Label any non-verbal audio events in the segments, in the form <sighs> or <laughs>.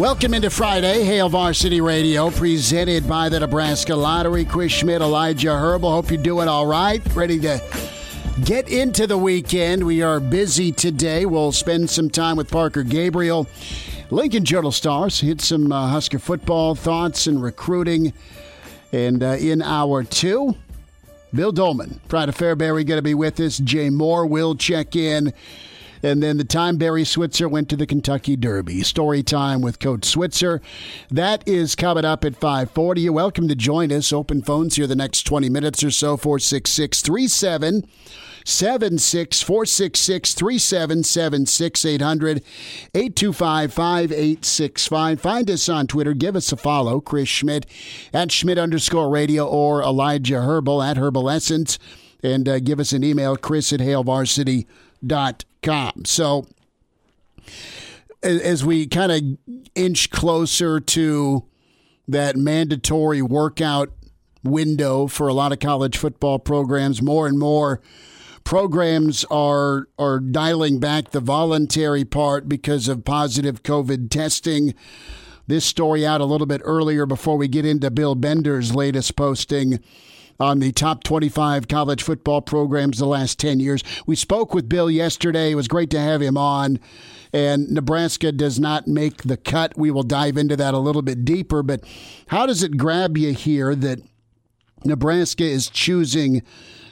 Welcome into Friday, Hail Varsity Radio, presented by the Nebraska Lottery. Chris Schmidt, Elijah Herbal. Hope you're doing all right. Ready to get into the weekend. We are busy today. We'll spend some time with Parker Gabriel. Lincoln Journal Stars hit some uh, Husker football thoughts and recruiting. And uh, in hour two, Bill Doleman, Pride of Fairbury, going to be with us. Jay Moore will check in. And then the time Barry Switzer went to the Kentucky Derby. Story time with Coach Switzer. That is coming up at 540. You're welcome to join us. Open phones here the next 20 minutes or so, 466 37 76 466 3776 800 825 5865. Find us on Twitter. Give us a follow. Chris Schmidt at Schmidt underscore radio or Elijah Herbal at Herbal Essence. And uh, give us an email, chris at hailvarsity.com. So as we kind of inch closer to that mandatory workout window for a lot of college football programs, more and more programs are are dialing back the voluntary part because of positive COVID testing. This story out a little bit earlier before we get into Bill Bender's latest posting on the top 25 college football programs the last 10 years. We spoke with Bill yesterday. It was great to have him on. And Nebraska does not make the cut. We will dive into that a little bit deeper. But how does it grab you here that Nebraska is choosing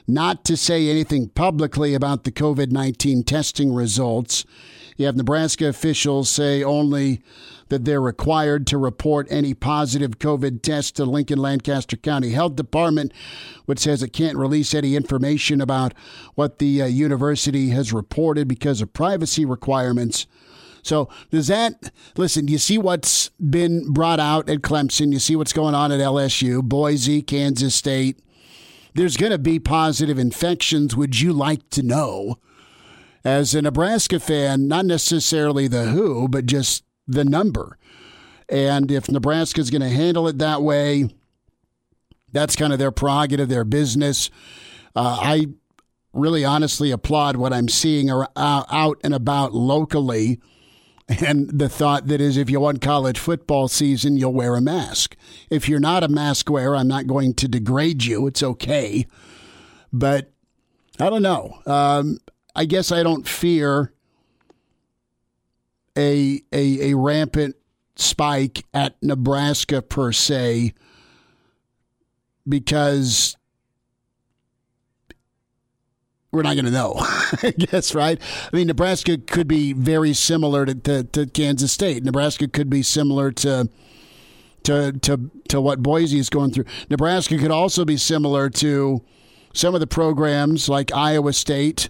not to say anything publicly about the COVID 19 testing results? You have Nebraska officials say only that they're required to report any positive COVID test to Lincoln Lancaster County Health Department, which says it can't release any information about what the uh, university has reported because of privacy requirements. So does that listen? You see what's been brought out at Clemson. You see what's going on at LSU, Boise, Kansas State. There's going to be positive infections. Would you like to know, as a Nebraska fan, not necessarily the who, but just the number. And if Nebraska is going to handle it that way, that's kind of their prerogative, their business. Uh, I really honestly applaud what I'm seeing uh, out and about locally. And the thought that is if you want college football season, you'll wear a mask. If you're not a mask wearer, I'm not going to degrade you. It's okay. But I don't know. Um, I guess I don't fear a, a, a rampant spike at Nebraska per se because we're not going to know, <laughs> I guess, right? I mean, Nebraska could be very similar to, to, to, Kansas State. Nebraska could be similar to, to, to, to what Boise is going through. Nebraska could also be similar to some of the programs like Iowa State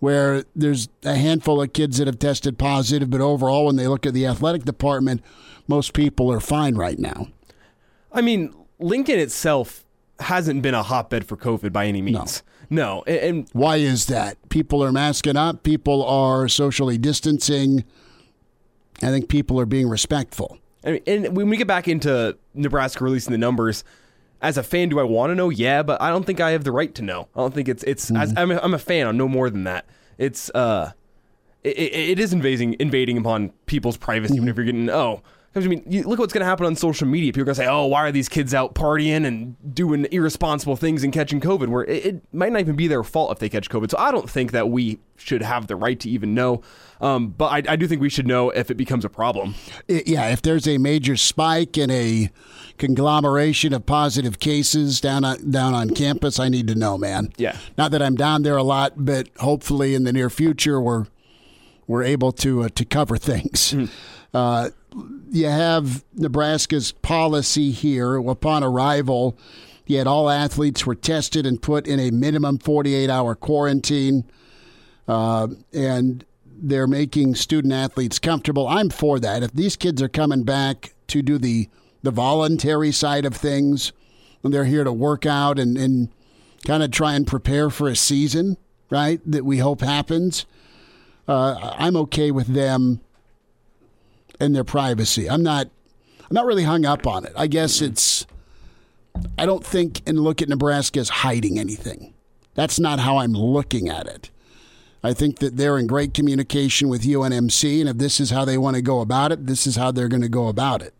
where there's a handful of kids that have tested positive, but overall, when they look at the athletic department, most people are fine right now. I mean, Lincoln itself hasn't been a hotbed for COVID by any means. No. no. And, and why is that? People are masking up, people are socially distancing. I think people are being respectful. I mean, and when we get back into Nebraska releasing the numbers, as a fan, do I want to know? Yeah, but I don't think I have the right to know. I don't think it's it's. Mm-hmm. As, I'm a, I'm a fan. I'm no more than that. It's uh, it, it is invading invading upon people's privacy mm-hmm. whenever you're getting oh I mean, you look what's going to happen on social media. People are going to say, "Oh, why are these kids out partying and doing irresponsible things and catching COVID?" Where it, it might not even be their fault if they catch COVID. So I don't think that we should have the right to even know. Um, but I, I, do think we should know if it becomes a problem. Yeah, if there's a major spike in a conglomeration of positive cases down on, down on campus, I need to know, man. Yeah. Not that I'm down there a lot, but hopefully in the near future we're we're able to uh, to cover things. Mm. Uh, you have Nebraska's policy here upon arrival. Yet all athletes were tested and put in a minimum 48 hour quarantine. Uh, and they're making student athletes comfortable. I'm for that. If these kids are coming back to do the, the voluntary side of things, and they're here to work out and, and kind of try and prepare for a season, right, that we hope happens, uh, I'm okay with them and their privacy. I'm not I'm not really hung up on it. I guess it's I don't think and look at Nebraska as hiding anything. That's not how I'm looking at it. I think that they're in great communication with UNMC, and if this is how they want to go about it, this is how they're going to go about it.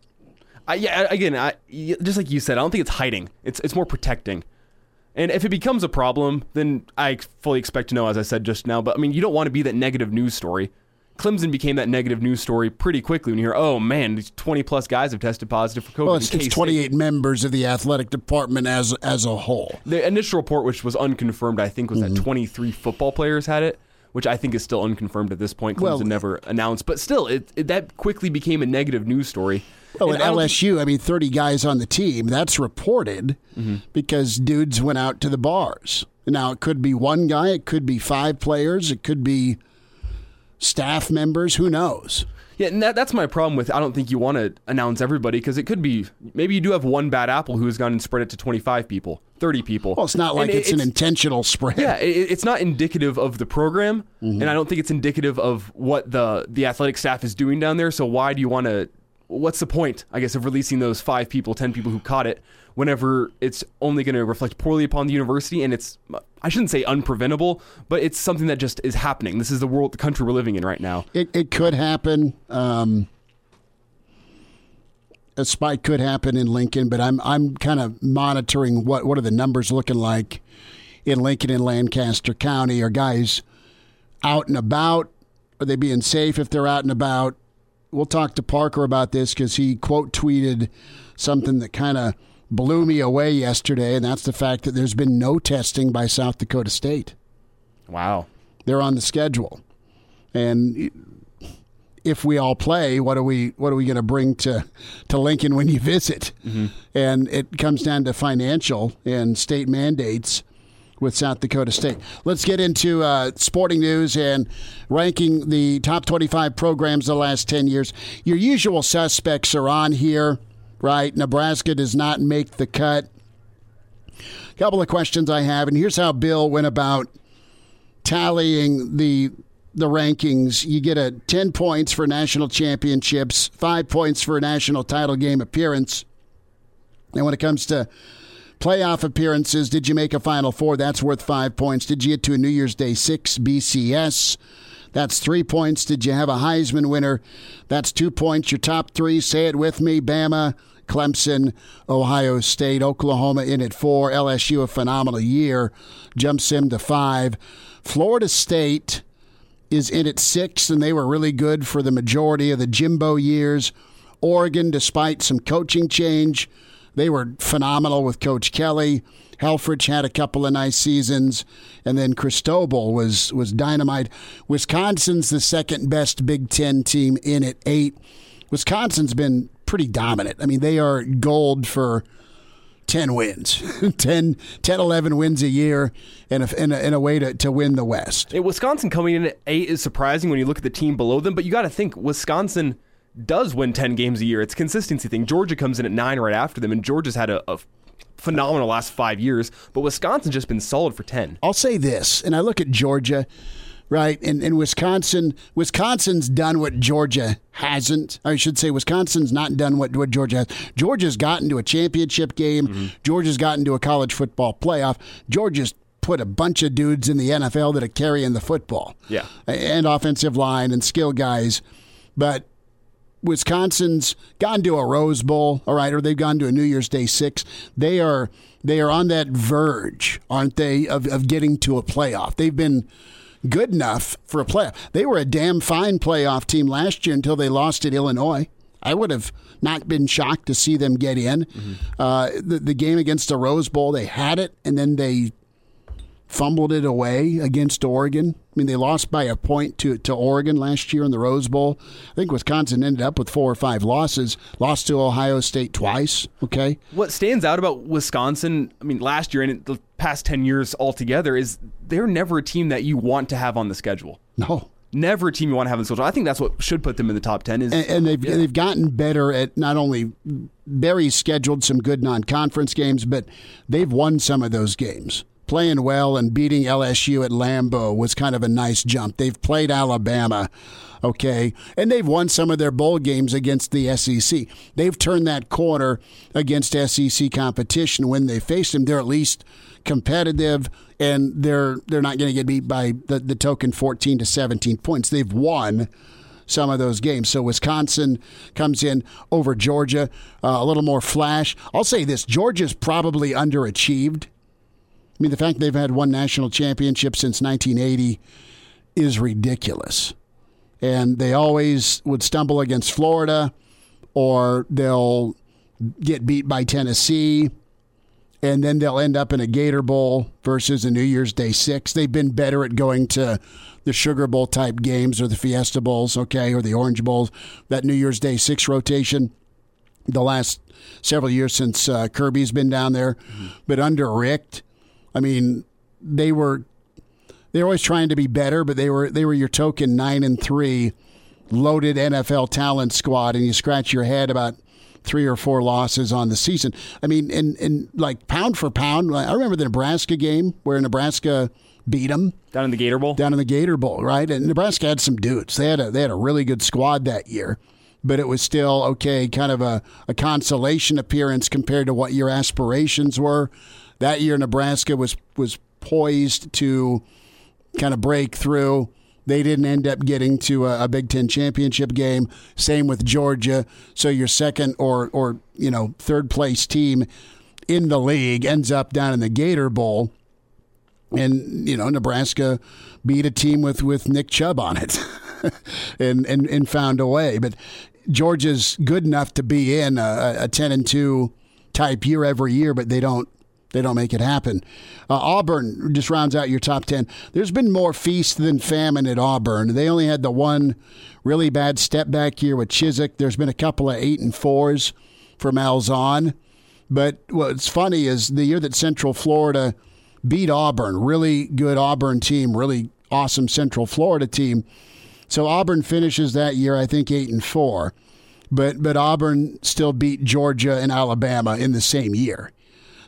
I, yeah, again, I, just like you said, I don't think it's hiding. It's it's more protecting. And if it becomes a problem, then I fully expect to know, as I said just now. But I mean, you don't want to be that negative news story. Clemson became that negative news story pretty quickly when you hear, oh man, these 20 plus guys have tested positive for COVID. Well, it's, it's 28 members of the athletic department as as a whole. The initial report, which was unconfirmed, I think, was mm-hmm. that 23 football players had it, which I think is still unconfirmed at this point. Clemson well, never announced, but still, it, it, that quickly became a negative news story. Oh, at LSU, I mean, 30 guys on the team, that's reported mm-hmm. because dudes went out to the bars. Now, it could be one guy, it could be five players, it could be staff members. Who knows? Yeah, and that, that's my problem with. I don't think you want to announce everybody because it could be maybe you do have one bad apple who has gone and spread it to twenty five people, thirty people. Well, it's not like it's, it's, an intentional spread. Yeah, it, it's not indicative of the program, mm-hmm. and I don't think it's indicative of what the the athletic staff is doing down there. So why do you want to? What's the point, I guess, of releasing those five people, ten people who caught it whenever it's only going to reflect poorly upon the university and it's I shouldn't say unpreventable, but it's something that just is happening. This is the world, the country we're living in right now. It, it could happen. Um, a spike could happen in Lincoln, but I'm I'm kind of monitoring what what are the numbers looking like in Lincoln and Lancaster County. Are guys out and about? Are they being safe if they're out and about? We'll talk to Parker about this because he quote tweeted something that kind of blew me away yesterday, and that's the fact that there's been no testing by South Dakota State. Wow. They're on the schedule. And if we all play, what are we what are we going to bring to to Lincoln when you visit? Mm-hmm. And it comes down to financial and state mandates with South Dakota State. Let's get into uh, sporting news and ranking the top 25 programs the last 10 years. Your usual suspects are on here right? Nebraska does not make the cut. A couple of questions I have, and here's how Bill went about tallying the the rankings. You get a 10 points for national championships, 5 points for a national title game appearance. And when it comes to playoff appearances, did you make a final four? That's worth 5 points. Did you get to a New Year's Day 6 BCS? That's three points. Did you have a Heisman winner? That's two points. Your top three, say it with me Bama, Clemson, Ohio State, Oklahoma in at four, LSU a phenomenal year, jumps him to five. Florida State is in at six, and they were really good for the majority of the Jimbo years. Oregon, despite some coaching change, they were phenomenal with Coach Kelly. Helfrich had a couple of nice seasons, and then Cristobal was was dynamite. Wisconsin's the second best Big Ten team in at eight. Wisconsin's been pretty dominant. I mean, they are gold for 10 wins, <laughs> 10, 10 11 wins a year in a, a, a way to, to win the West. Wisconsin coming in at eight is surprising when you look at the team below them, but you got to think Wisconsin does win 10 games a year. It's a consistency thing. Georgia comes in at nine right after them, and Georgia's had a, a phenomenal last five years, but Wisconsin's just been solid for 10. I'll say this, and I look at Georgia, right? And, and Wisconsin, Wisconsin's done what Georgia hasn't. I should say Wisconsin's not done what, what Georgia has. Georgia's gotten to a championship game. Mm-hmm. Georgia's gotten to a college football playoff. Georgia's put a bunch of dudes in the NFL that are carrying the football. Yeah. And offensive line and skill guys. But Wisconsin's gone to a Rose Bowl, all right, or they've gone to a New Year's Day six. They are they are on that verge, aren't they, of, of getting to a playoff. They've been good enough for a playoff. They were a damn fine playoff team last year until they lost at Illinois. I would have not been shocked to see them get in. Mm-hmm. Uh, the, the game against the Rose Bowl, they had it, and then they fumbled it away against Oregon. I mean, they lost by a point to, to Oregon last year in the Rose Bowl. I think Wisconsin ended up with four or five losses, lost to Ohio State twice. Okay. What stands out about Wisconsin, I mean, last year and the past 10 years altogether, is they're never a team that you want to have on the schedule. No. Never a team you want to have on the schedule. I think that's what should put them in the top 10. Is, and, and they've, yeah. they've gotten better at not only Barry scheduled some good non conference games, but they've won some of those games playing well and beating LSU at Lambeau was kind of a nice jump. They've played Alabama, okay, and they've won some of their bowl games against the SEC. They've turned that corner against SEC competition when they face them. They're at least competitive and they're they're not going to get beat by the, the token 14 to 17 points. They've won some of those games. So Wisconsin comes in over Georgia, uh, a little more flash. I'll say this Georgia's probably underachieved I mean, the fact they've had one national championship since 1980 is ridiculous. And they always would stumble against Florida or they'll get beat by Tennessee and then they'll end up in a Gator Bowl versus a New Year's Day six. They've been better at going to the Sugar Bowl type games or the Fiesta Bowls, okay, or the Orange Bowls. That New Year's Day six rotation, the last several years since uh, Kirby's been down there, mm-hmm. but under Richt, I mean, they were they're always trying to be better, but they were they were your token nine and three loaded NFL talent squad, and you scratch your head about three or four losses on the season. I mean, and and like pound for pound, I remember the Nebraska game where Nebraska beat them down in the Gator Bowl. Down in the Gator Bowl, right? And Nebraska had some dudes. They had a they had a really good squad that year, but it was still okay, kind of a, a consolation appearance compared to what your aspirations were that year Nebraska was was poised to kind of break through. They didn't end up getting to a, a, Big Ten championship game. Same with Georgia. So your second or or you know third place team in the league ends up down in the Gator Bowl, and you know Nebraska beat a team with with Nick Chubb on it, <laughs> and and and found a way. But Georgia's good enough to be in a, a ten and two type year every year, but they don't they don't make it happen. Uh, Auburn just rounds out your top 10. There's been more feast than famine at Auburn. They only had the one really bad step back year with Chizik. There's been a couple of eight and fours for Malzahn. But what's funny is the year that Central Florida beat Auburn, really good Auburn team, really awesome Central Florida team. So Auburn finishes that year, I think, eight and four. But but Auburn still beat Georgia and Alabama in the same year.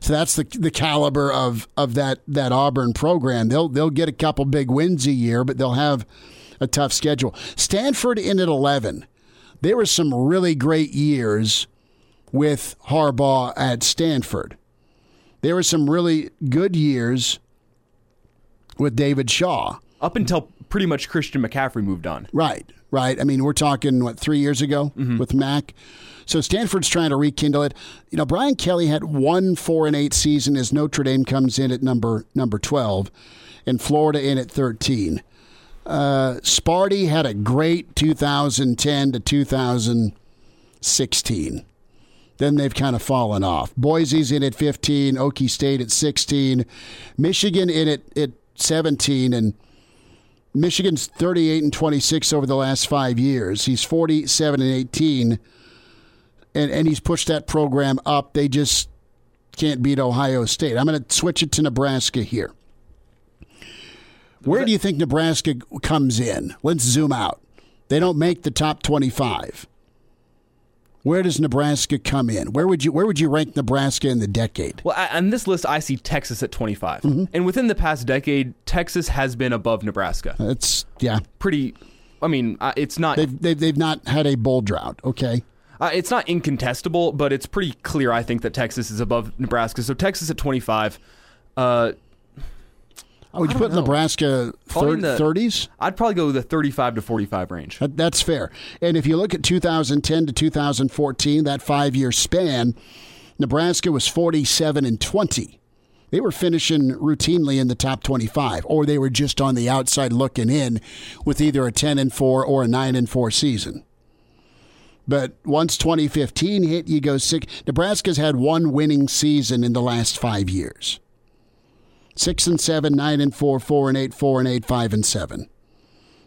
So that's the the caliber of of that that Auburn program. They'll they'll get a couple big wins a year, but they'll have a tough schedule. Stanford in at eleven. There were some really great years with Harbaugh at Stanford. There were some really good years with David Shaw. Up until pretty much Christian McCaffrey moved on. Right, right. I mean, we're talking, what, three years ago mm-hmm. with Mac? So Stanford's trying to rekindle it. You know, Brian Kelly had one four and eight season as Notre Dame comes in at number number twelve, and Florida in at thirteen. Uh, Sparty had a great 2010 to 2016. Then they've kind of fallen off. Boise's in at 15, Okie State at 16, Michigan in at, at 17, and Michigan's 38 and 26 over the last five years. He's 47 and 18 and, and he's pushed that program up. They just can't beat Ohio State. I'm going to switch it to Nebraska here. Where do you think Nebraska comes in? Let's zoom out. They don't make the top 25. Where does Nebraska come in? Where would you where would you rank Nebraska in the decade? Well, on this list, I see Texas at 25, mm-hmm. and within the past decade, Texas has been above Nebraska. It's yeah, pretty. I mean, it's not. They've, they've, they've not had a bowl drought. Okay, uh, it's not incontestable, but it's pretty clear, I think, that Texas is above Nebraska. So Texas at 25. Uh, Oh, would you put know. Nebraska in the- thirties? I'd probably go with the 35 to 45 range. That, that's fair. And if you look at 2010 to 2014, that five year span, Nebraska was 47 and 20. They were finishing routinely in the top 25, or they were just on the outside looking in with either a 10 and 4 or a 9 and 4 season. But once 2015 hit, you go six. Nebraska's had one winning season in the last five years. Six and seven, nine and four, four and eight, four and eight, five and seven.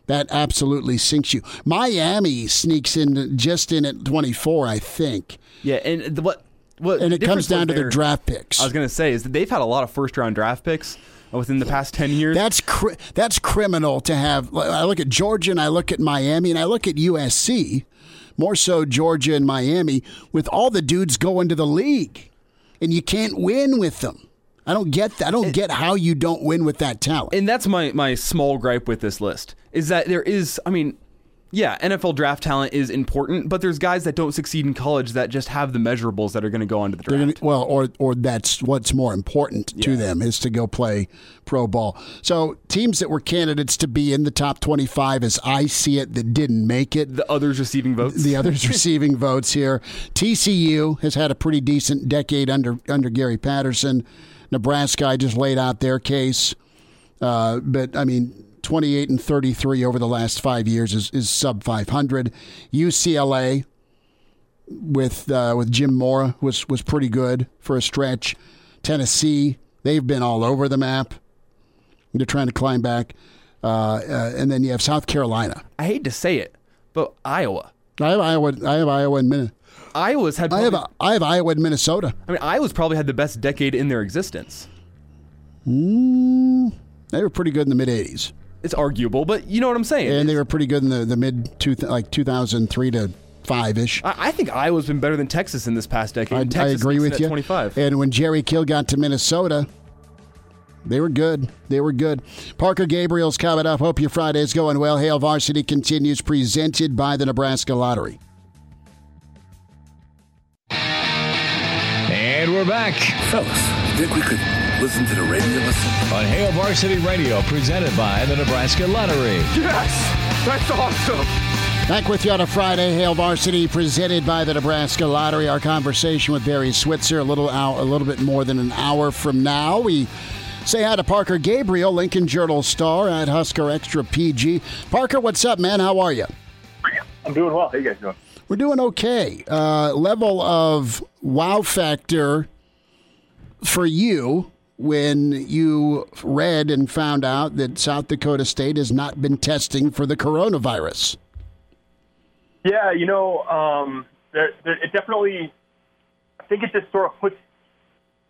That absolutely sinks you. Miami sneaks in just in at 24, I think. Yeah, and the, what what And it comes down to their draft picks. I was going to say is that they've had a lot of first round draft picks within the past 10 years. That's cri- that's criminal to have. I look at Georgia and I look at Miami and I look at USC, more so Georgia and Miami, with all the dudes going to the league, and you can't win with them. I don't get that. I don't get how you don't win with that talent. and that's my my small gripe with this list is that there is I mean yeah, NFL draft talent is important, but there's guys that don't succeed in college that just have the measurables that are going to go onto the draft. gonna, well, or or that's what's more important to them is to go play pro ball. So teams that were candidates to be in the top twenty-five, as I see it, that didn't make it. the others receiving votes. The others <laughs> receiving votes here. TCU has had a pretty decent decade under under Gary Patterson. Nebraska, I just laid out their case, uh, but I mean, twenty eight and thirty three over the last five years is, is sub five hundred. UCLA with uh, with Jim Mora was was pretty good for a stretch. Tennessee, they've been all over the map. They're trying to climb back, uh, uh, and then you have South Carolina. I hate to say it, but Iowa. I have Iowa. I have Iowa and Minnesota. Iowa's had I have probably- I have Iowa and Minnesota. I mean Iowa's probably had the best decade in their existence. Mm, they were pretty good in the mid '80s, It's arguable, but you know what I'm saying. and they were pretty good in the the mid two like 2003 to five ish. I, I think Iowa's been better than Texas in this past decade. I, and I agree with you. 25. And when Jerry Kill got to Minnesota, they were good. They were good. Parker Gabriel's coming up. Hope your Friday's going well. Hail Varsity continues, presented by the Nebraska Lottery. We're back Fellas, think we could listen to the radio lesson? on Hail Varsity Radio, presented by the Nebraska Lottery. Yes! That's awesome! Back with you on a Friday, Hail Varsity, presented by the Nebraska Lottery. Our conversation with Barry Switzer a little hour, a little bit more than an hour from now. We say hi to Parker Gabriel, Lincoln Journal star at Husker Extra PG. Parker, what's up, man? How are you? I'm doing well. How you guys doing? We're doing okay. Uh, level of wow factor for you when you read and found out that South Dakota State has not been testing for the coronavirus. Yeah, you know, um, there, there, it definitely. I think it just sort of puts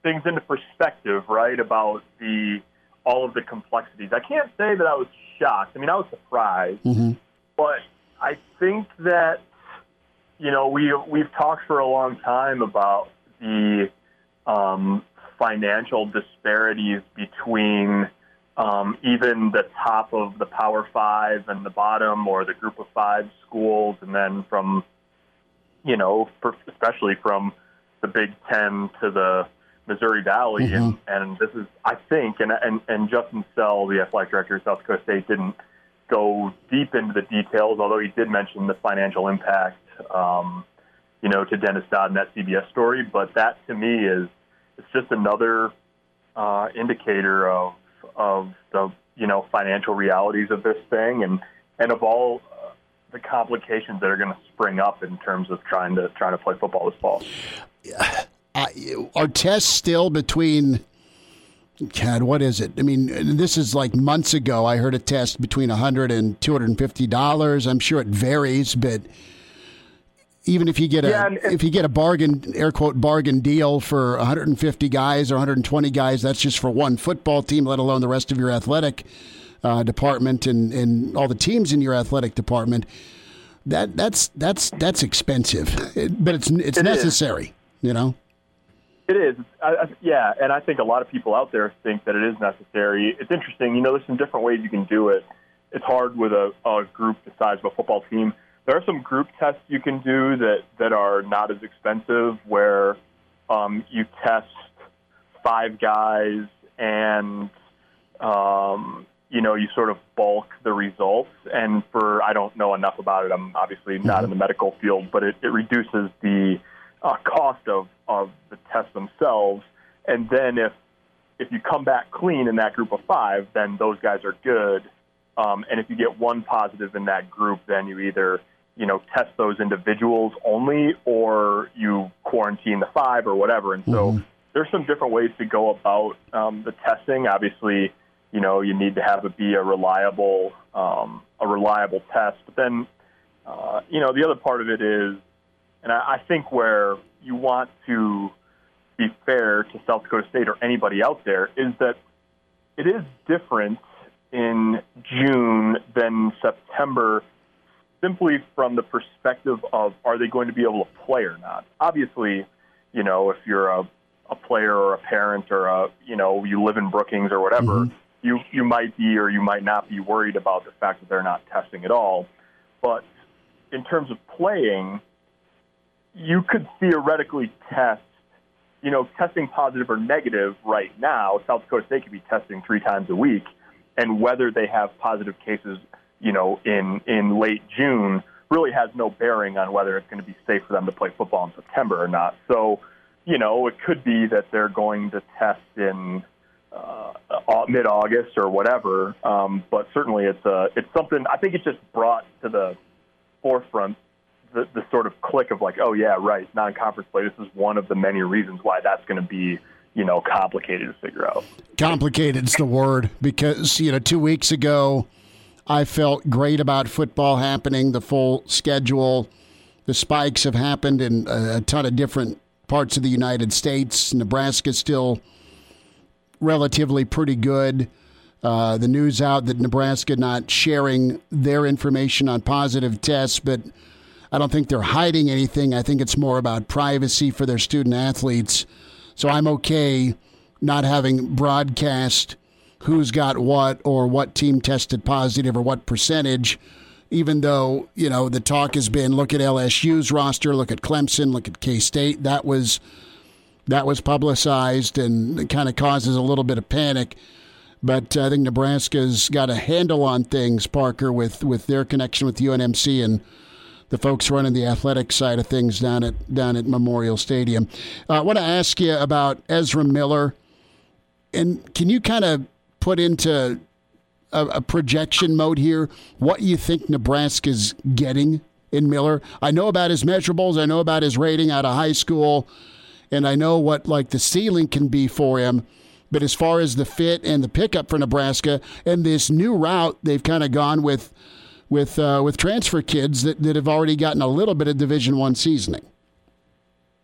things into perspective, right? About the all of the complexities. I can't say that I was shocked. I mean, I was surprised, but I think that you know we we've talked for a long time about the um, financial disparities between um, even the top of the Power Five and the bottom, or the Group of Five schools, and then from you know, especially from the Big Ten to the Missouri Valley, and, and this is, I think, and and and Justin Sell, the athletic director of South Dakota State, didn't go deep into the details, although he did mention the financial impact, um, you know, to Dennis Dodd in that CBS story. But that to me is it's just another uh, indicator of of the you know financial realities of this thing and and of all uh, the complications that are going to spring up in terms of trying to trying to play football this fall. <sighs> uh, are tests still between God, what is it? I mean, this is like months ago. I heard a test between $100 and $250. I'm sure it varies, but even if you get a Yeah, and- if you get a bargain air quote bargain deal for 150 guys or 120 guys, that's just for one football team, let alone the rest of your athletic uh, department and, and all the teams in your athletic department. That that's that's that's expensive, It- <laughs> but it's it's It is. necessary. You know. It is, I, I, yeah, and I think a lot of people out there think that it is necessary. It's interesting, you know. There's some different ways you can do it. It's hard with a, a group the size of a football team. There are some group tests you can do that that are not as expensive, where um, you test five guys and um, you know, you sort of bulk the results. And for, I don't know enough about it. I'm obviously not in the medical field, but it, it reduces the uh, cost of, of the tests themselves. And then if, if you come back clean in that group of five, then those guys are good. Um, and if you get one positive in that group, then you either, you know, test those individuals only or you quarantine the five or whatever. And so there's some different ways to go about um, the testing. Obviously, you know, you need to have it be a reliable, um, a reliable test. But then, uh, you know, the other part of it is, and I, I think where you want to be fair to South Dakota State or anybody out there is that it is different in June than September simply from the perspective of are they going to be able to play or not. Obviously, you know, if you're a, a player or a parent or a, you know, you live in Brookings or whatever, mm-hmm. you, you might be or you might not be worried about the fact that they're not testing at all. But in terms of playing, you could theoretically test, you know, testing positive or negative right now. South Dakota State could be testing three times a week, and whether they have positive cases, you know, in in late June really has no bearing on whether it's going to be safe for them to play football in September or not. So, you know, it could be that they're going to test in uh, mid August or whatever. Um, but certainly, it's a it's something I think it just brought to the forefront the, the sort of click of like, oh yeah, right, non-conference play. This is one of the many reasons why that's going to be you know complicated to figure out. Complicated's the word because you know two weeks ago I felt great about football happening, the full schedule. The spikes have happened in a, ton of different parts of the United States. Nebraska's still relatively pretty good. Uh, the news out that Nebraska not sharing their information on positive tests, but I don't think they're hiding anything. I think it's more about privacy for their student athletes. So I'm okay not having broadcast who's got what or what team tested positive or what percentage, even though, you know, the talk has been look at LSU's roster, look at Clemson, look at K State. That was that was publicized and it kind of causes a little bit of panic. But I think Nebraska's got a handle on things, Parker, with, with their connection with UNMC and the folks running the athletic side of things down at down at Memorial Stadium. Uh, I want to ask you about Ezra Miller, and can you kind of put into a, a projection mode here what you think Nebraska's getting in Miller? I know about his measurables, I know about his rating out of high school, and I know what like the ceiling can be for him. But as far as the fit and the pickup for Nebraska and this new route they've kind of gone with with uh, with transfer kids that, that have already gotten a little bit of Division One seasoning.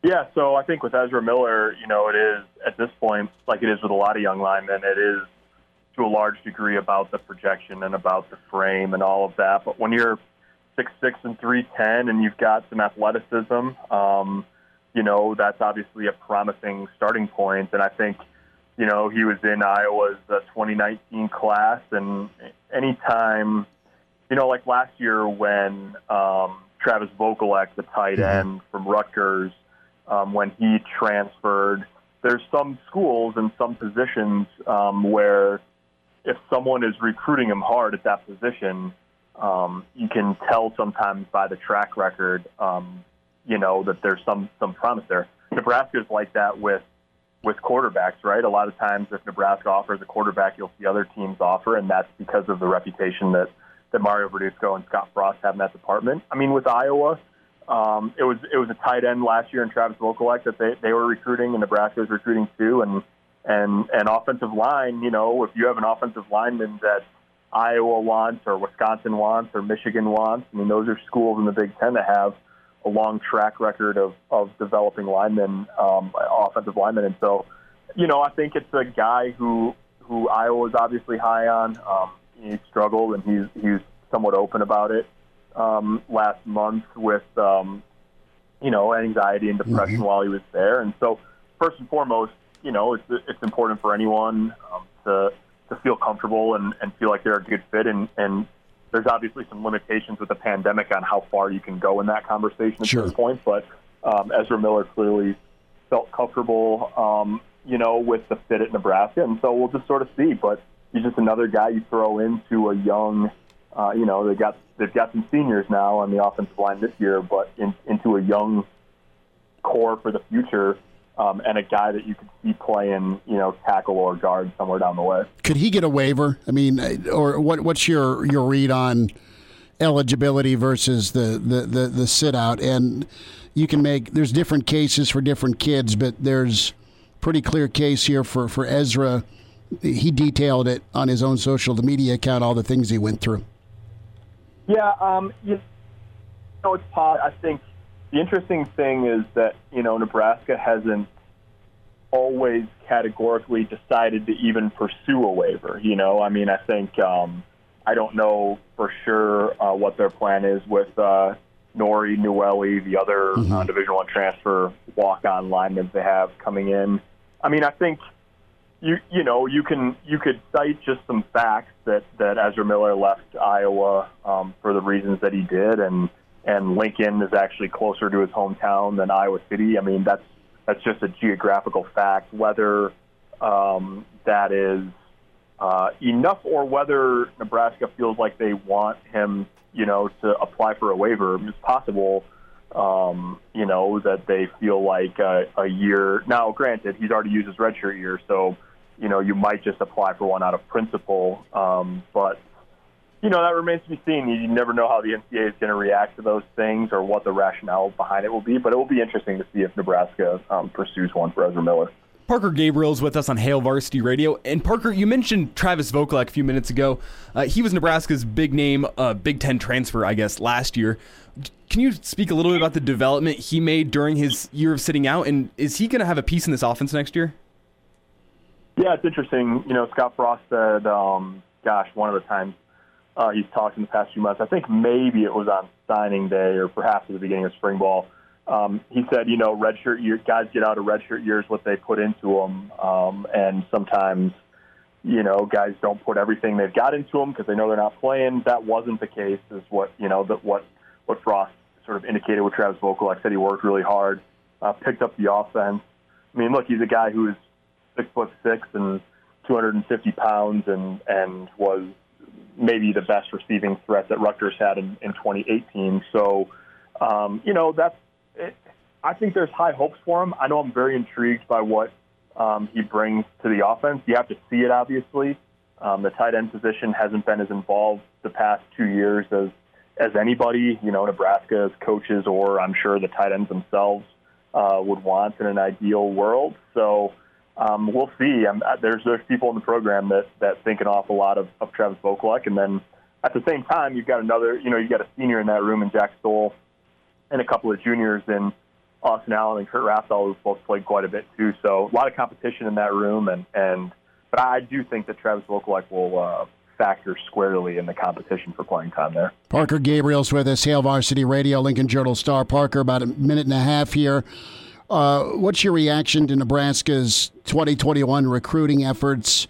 Yeah, so I think with Ezra Miller, you know, it is at this point, like it is with a lot of young linemen, it is to a large degree about the projection and about the frame and all of that. But when you're six six and three ten and you've got some athleticism, um, you know, that's obviously a promising starting point. And I think, you know, he was in Iowa's uh, 2019 class, and anytime you know, like last year when um, Travis Vokolek, the tight end from Rutgers, um, when he transferred, there's some schools and some positions um, where if someone is recruiting him hard at that position, um, you can tell sometimes by the track record, um, you know, that there's some some promise there. Nebraska's like that with with quarterbacks, right? A lot of times, if Nebraska offers a quarterback, you'll see other teams offer, and that's because of the reputation that that Mario Verduzco and Scott Frost have in that department. I mean, with Iowa, um, it was it was a tight end last year in Travis Vokolek that they, they were recruiting, and Nebraska was recruiting too, and and and offensive line. You know, if you have an offensive lineman that Iowa wants, or Wisconsin wants, or Michigan wants, I mean, those are schools in the Big Ten that have a long track record of of developing linemen, um, offensive linemen, and so, you know, I think it's a guy who who Iowa is obviously high on. Um, he struggled, and he's he's somewhat open about it um, last month with um, you know anxiety and depression Mhm. while he was there. And so, first and foremost, you know, it's it's important for anyone um, to to feel comfortable and, and feel like they're a good fit. And, and there's obviously some limitations with the pandemic on how far you can go in that conversation at Sure. this point. But um, Ezra Miller clearly felt comfortable, um, you know, with the fit at Nebraska, and so we'll just sort of see. But he's just another guy you throw into a young. Uh, you know, they got they've got some seniors now on the offensive line this year, but in, into a young core for the future. Um, and a guy that you could see playing, you know, tackle or guard somewhere down the way. Could he get a waiver? I mean, or what? What's your your read on eligibility versus the the the, the sit out? And you can make there's different cases for different kids, but there's pretty clear case here for for Ezra. He detailed it on his own social media account, all the things he went through. Yeah, um, you know, it's pot. I think the interesting thing is that you know Nebraska hasn't always categorically decided to even pursue a waiver. You know, I mean, I think um, I don't know for sure uh, what their plan is with uh, Nouri Nouili, the other mm-hmm. uh, Division One transfer walk-on linemen they have coming in. I mean, I think you you know you can you could cite just some facts that that Ezra Miller left Iowa um, for the reasons that he did, and and Lincoln is actually closer to his hometown than Iowa City. I mean, that's that's just a geographical fact. Whether um, that is uh, enough or whether Nebraska feels like they want him, you know, to apply for a waiver, it's possible. Um, you know that they feel like a, a year. Now, granted, he's already used his redshirt year, so you know you might just apply for one out of principle. Um, but you know, that remains to be seen. You never know how the NCAA is going to react to those things or what the rationale behind it will be, but it will be interesting to see if Nebraska um, pursues one for Ezra Miller. Parker Gabriel is with us on Hail Varsity Radio. And Parker, you mentioned Travis Vokolek a few minutes ago. Uh, he was Nebraska's big name, uh, Big Ten transfer, I guess, last year. Can you speak a little bit about the development he made during his year of sitting out? And is he going to have a piece in this offense next year? Yeah, it's interesting. You know, Scott Frost said, um, gosh, one of the times uh, he's talked in the past few months. I think maybe it was on signing day or perhaps at the beginning of spring ball. Um, he said, you know, redshirt year guys get out of redshirt years what they put into them, um, and sometimes, you know, guys don't put everything they've got into them because they know they're not playing. That wasn't the case. Is what you know that what what Frost sort of indicated with Travis Vokolek. Said he worked really hard, uh, picked up the offense. I mean, look, he's a guy who's six foot six and 250 pounds, and and was maybe the best receiving threat that Rutgers had in, in 2018. So, um, you know, that's. It, I think there's high hopes for him. I know I'm very intrigued by what um, he brings to the offense. You have to see it, obviously. Um, the tight end position hasn't been as involved the past two years as as anybody, you know, Nebraska's coaches or I'm sure the tight ends themselves uh, would want in an ideal world. So um, we'll see. Um, there's there's people in the program that that think an awful lot of, of Travis Vokolek, and then at the same time, you've got another. You know, you've got a senior in that room in Jack Stoll, and a couple of juniors in Austin Allen and Kurt Rafdal, who've both played quite a bit too. So a lot of competition in that room, and and but I do think that Travis Vokolek will. Uh, factor squarely in the competition for playing time there. Parker Gabriel's with us, Hail Varsity Radio, Lincoln Journal Star. Parker, about a minute and a half here. Uh, what's your reaction to Nebraska's 2021 recruiting efforts?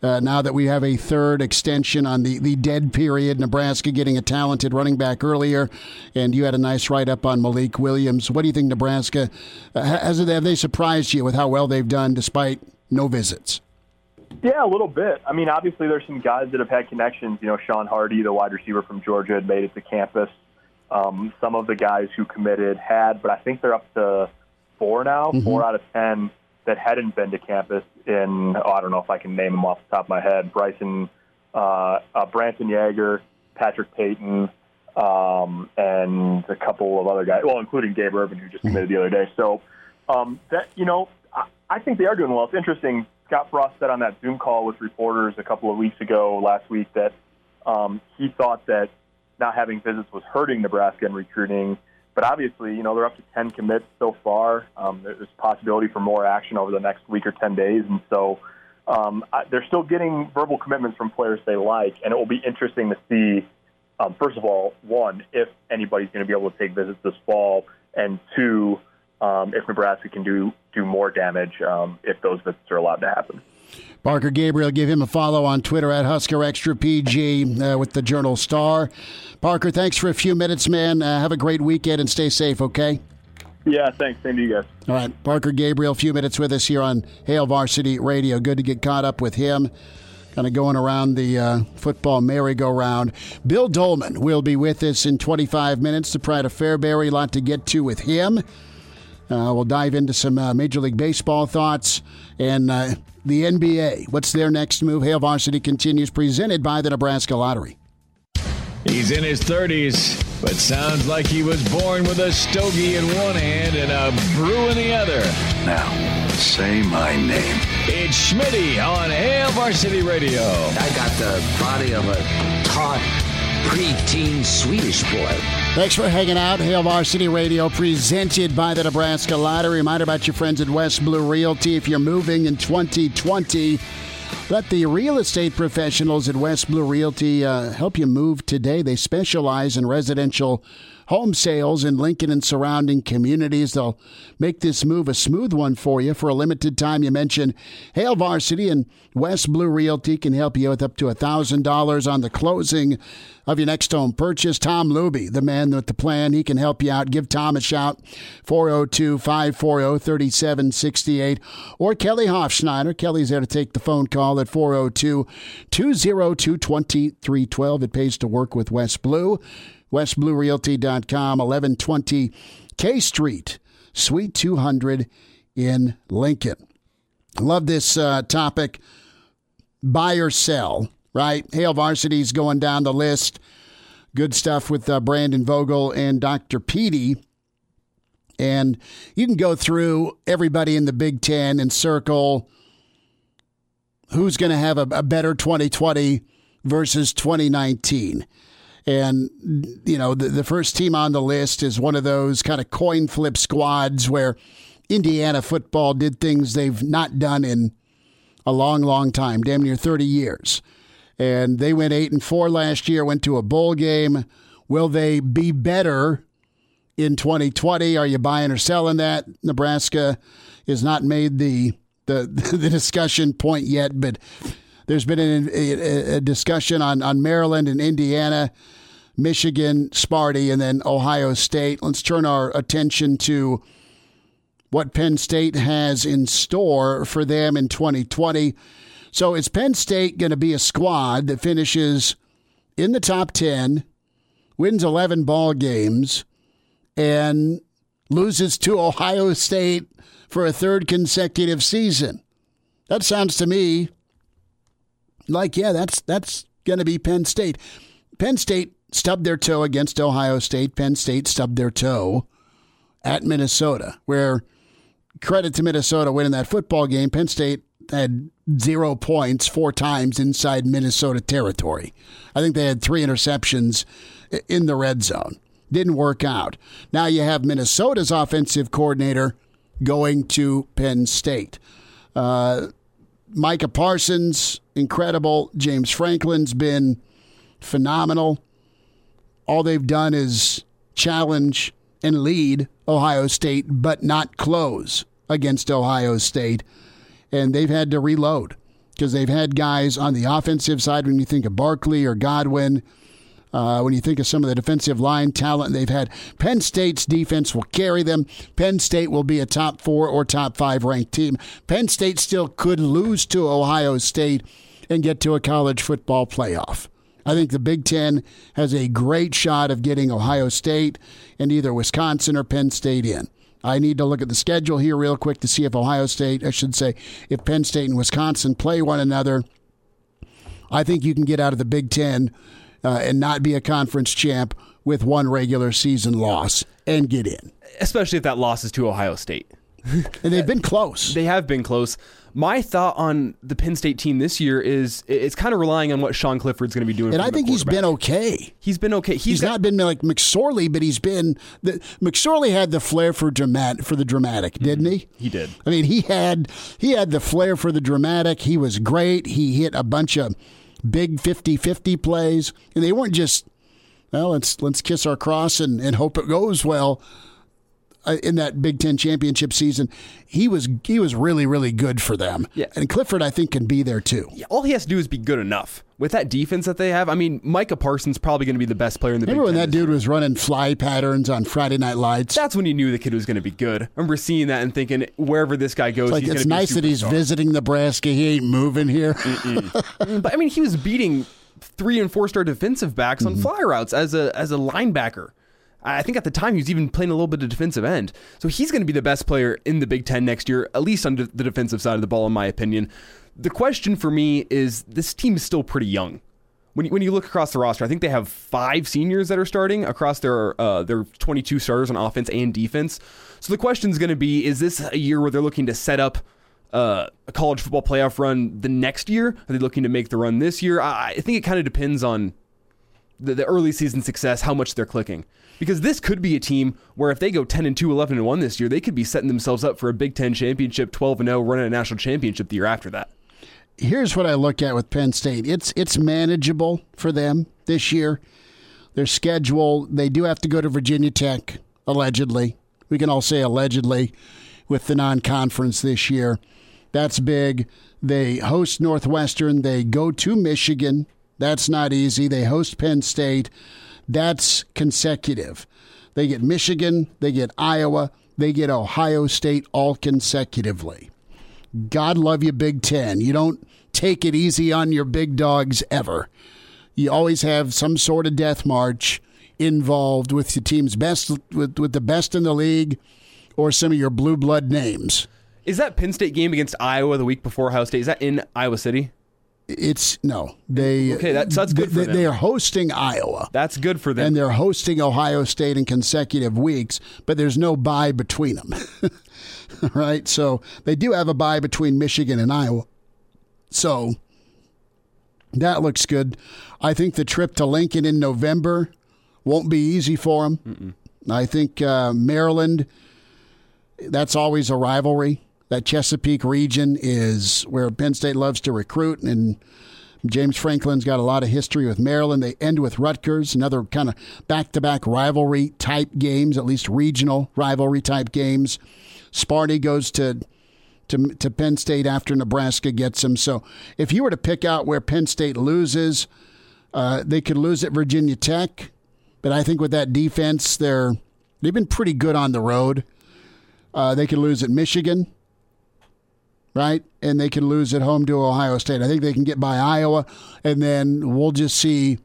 Uh, now that we have a third extension on the, the dead period, Nebraska getting a talented running back earlier, and you had a nice write up on Malik Williams. What do you think Nebraska uh, has? Have they surprised you with how well they've done despite no visits? Yeah, a little bit. I mean, obviously, there's some guys that have had connections. You know, Sean Hardy, the wide receiver from Georgia, had made it to campus. Um, some of the guys who committed had, but I think they're up to four now, mm-hmm. four out of ten that hadn't been to campus. In oh, I don't know if I can name them off the top of my head: Bryson, uh, uh, Branson Yager, Patrick Payton, um, and a couple of other guys. Well, including Gabe Ervin, who just mm-hmm. committed the other day. So um, that you know, I, I think they are doing well. It's interesting. Scott Frost said on that Zoom call with reporters a couple of weeks ago, last week, that um, he thought that not having visits was hurting Nebraska in recruiting but obviously, you know, they're up to 10 commits so far. Um, there's possibility for more action over the next week or 10 days. And so um, I, they're still getting verbal commitments from players they like. And it will be interesting to see, um, first of all, one, if anybody's going to be able to take visits this fall, and two, um, if Nebraska can do, do more damage um, if those visits are allowed to happen. Parker Gabriel, give him a follow on Twitter at Husker Extra PG uh, with the Journal Star. Parker, thanks for a few minutes, man. Uh, have a great weekend and stay safe, okay? Yeah, thanks. Same to you guys. All right. Parker Gabriel, a few minutes with us here on Hail Varsity Radio. Good to get caught up with him. kind of going around the uh, football merry-go-round. Bill Doleman will be with us in 25 minutes. The Pride of Fairbury, a lot to get to with him. Uh, we'll dive into some uh, Major League Baseball thoughts and uh, the NBA. What's their next move? Hail Varsity continues, presented by the Nebraska Lottery. He's in his 30s, but sounds like he was born with a stogie in one hand and a brew in the other. Now, say my name. It's Schmitty on Hail Varsity Radio. I got the body of a taut, preteen Swedish boy. Thanks for hanging out. Hail Varsity Radio presented by the Nebraska Lottery. Reminder about your friends at West Blue Realty. If you're moving in 2020, let the real estate professionals at West Blue Realty uh, help you move today. They specialize in residential home sales in Lincoln and surrounding communities. They'll make this move a smooth one for you for a limited time. You mentioned Hail Varsity and West Blue Realty can help you with up to $1,000 on the closing of your next home purchase. Tom Luby, the man with the plan, he can help you out. Give Tom a shout, 402 540 3768. Or Kelly Hofschneider. Kelly's there to take the phone call at 402 202 2312. It pays to work with West Blue. WestBlueRealty.com, 1120 K Street, Suite 200 in Lincoln. Love this uh, topic. Buy or sell, right? Hail Varsity's going down the list. Good stuff with uh, Brandon Vogel and Dr. Petey. And you can go through everybody in the Big Ten and circle who's going to have a, a better 2020 versus 2019. And, you know, the, the first team on the list is one of those kind of coin flip squads where Indiana football did things they've not done in a long, long time, damn near 30 years. And they went 8 and 4 last year, went to a bowl game. Will they be better in 2020? Are you buying or selling that? Nebraska is not made the the, <laughs> the discussion point yet, but there's been a, a, discussion on, on Maryland and Indiana, Michigan, Sparty, and then Ohio State. Let's turn our attention to what Penn State has in store for them in 2020. So is Penn State going to be a squad that finishes in the top 10, wins 11 ball games, and loses to Ohio State for a third consecutive season? That sounds to me like yeah, that's that's going to be Penn State. Penn State stubbed their toe against Ohio State. Penn State stubbed their toe at Minnesota, where credit to Minnesota winning that football game. Penn State had zero points four times inside Minnesota territory. I think they had three interceptions in the red zone. Didn't work out. Now you have Minnesota's offensive coordinator going to Penn State. Uh, Micah Parsons, incredible. James Franklin's been phenomenal. All they've done is challenge and lead Ohio State, but not close against Ohio State. And they've had to reload because they've had guys on the offensive side when you think of Barkley or Godwin. Uh, when you think of some of the defensive line talent they've had, Penn State's defense will carry them. Penn State will be a top four or top five ranked team. Penn State still could lose to Ohio State and get to a college football playoff. I think the Big Ten has a great shot of getting Ohio State and either Wisconsin or Penn State in. I need to look at the schedule here real quick to see if Ohio State, I should say, if Penn State and Wisconsin play one another. I think you can get out of the Big Ten uh, and not be a conference champ with one regular season loss and get in. Especially if that loss is to Ohio State. and they've been close. They have been close. My thought on the Penn State team this year is it's kind of relying on what Sean Clifford's going to be doing. And I think he's been okay. He's been okay. He's, he's got, not been like McSorley, but he's been. The, McSorley had the flair for dramatic for the dramatic, didn't he? He did. I mean, he had he had the flair for the dramatic. He was great. He hit a bunch of big 50-50 plays, and they weren't just well, let's let's kiss our cross and, and hope it goes well. Uh, in that Big Ten championship season, he was he was really really good for them. Yeah. and Clifford I think can be there too. Yeah, all he has to do is be good enough. With that defense that they have, I mean, Micah Parsons probably going to be the best player in the Remember Big when that dude was running fly patterns on Friday Night Lights? That's when you knew the kid was going to be good. I remember seeing that and thinking, wherever this guy goes, like he's it's nice that he's visiting Nebraska. He ain't moving here. <laughs> But I mean, he was beating three and four star defensive backs on fly routes as a as a linebacker. I think at the time he was even playing a little bit of defensive end. So he's going to be the best player in the Big Ten next year, at least on the defensive side of the ball, in my opinion. The question for me is this team is still pretty young. When you, when you look across the roster, I think they have five seniors that are starting across their uh, their 22 starters on offense and defense. So the question is going to be: Is this a year where they're looking to set up uh, a college football playoff run the next year? Are they looking to make the run this year? I, I think it kind of depends on the, the early season success, how much they're clicking. Because this could be a team where if they go 10 and 2, 11 and 1 this year, they could be setting themselves up for a Big Ten championship, 12 and 0, running a national championship the year after that. Here's what I look at with Penn State. It's it's manageable for them this year. Their schedule, they do have to go to Virginia Tech, allegedly. We can all say allegedly with the non conference this year. That's big. They host Northwestern. They go to Michigan. That's not easy. They host Penn State. That's consecutive. They get Michigan, they get Iowa, they get Ohio State all consecutively. God love you, Big Ten. You don't take it easy on your big dogs ever. You always have some sort of death march involved with the team's best, with, with the best in the league, or some of your blue blood names. Is that Penn State game against Iowa the week before Ohio State? Is that in Iowa City? It's no, they Okay, that's- that's good they, them. They're hosting Iowa. That's good for them. and they're hosting Ohio State in consecutive weeks, but there's no bye between them. <laughs> right? So they do have a bye between Michigan and Iowa. So that looks good. I think the trip to Lincoln in November won't be easy for them. I think uh, Maryland, that's always a rivalry. That Chesapeake region is where Penn State loves to recruit, and James Franklin's got a lot of history with Maryland. They end with Rutgers, another kind of back to back rivalry type games, at least regional rivalry type games. Sparty goes to, to, to Penn State after Nebraska gets him. So if you were to pick out where Penn State loses, uh, they could lose at Virginia Tech. But I think with that defense, they're, they've been pretty good on the road. Uh, they could lose at Michigan right? And they can lose at home to Ohio State. I think they can get by Iowa, and then we'll just see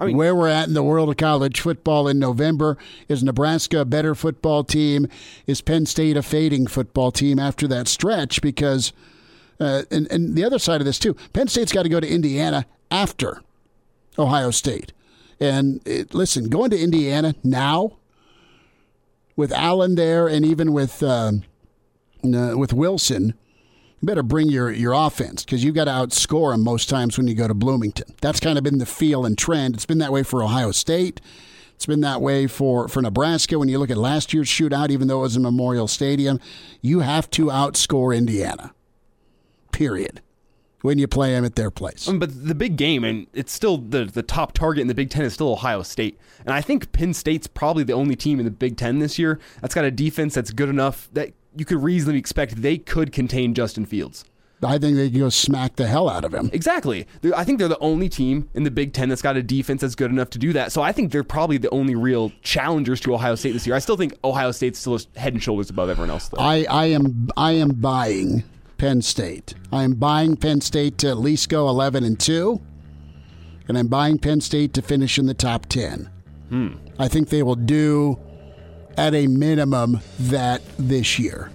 mean- where we're at in the world of college football in November. Is Nebraska a better football team? Is Penn State a fading football team after that stretch? Because, uh, and, and the other side of this too, Penn State's got to go to Indiana after Ohio State. And it, listen, going to Indiana now with Allen there, and even with um, uh, with Wilson, better bring your, your offense because you've got to outscore them most times when you go to Bloomington. That's kind of been the feel and trend. It's been that way for Ohio State. It's been that way for, for Nebraska. When you look at last year's shootout, even though it was in Memorial Stadium, you have to outscore Indiana. Period. When you play them at their place. Um, but the big game, and it's still the the top target in the Big Ten is still Ohio State, and I think Penn State's probably the only team in the Big Ten this year that's got a defense that's good enough that you could reasonably expect they could contain Justin Fields. I think they can go smack the hell out of him. Exactly. They're- I think they're the only team in the Big Ten that's got a defense that's good enough to do that. So I think they're probably the only real challengers to Ohio State this year. I still think Ohio State's still head and shoulders above everyone else, though. I, I am I am buying Penn State. I am buying Penn State to at least go eleven and two, and I'm buying Penn State to finish in the top ten. Hmm. I think they will do at a minimum that this year,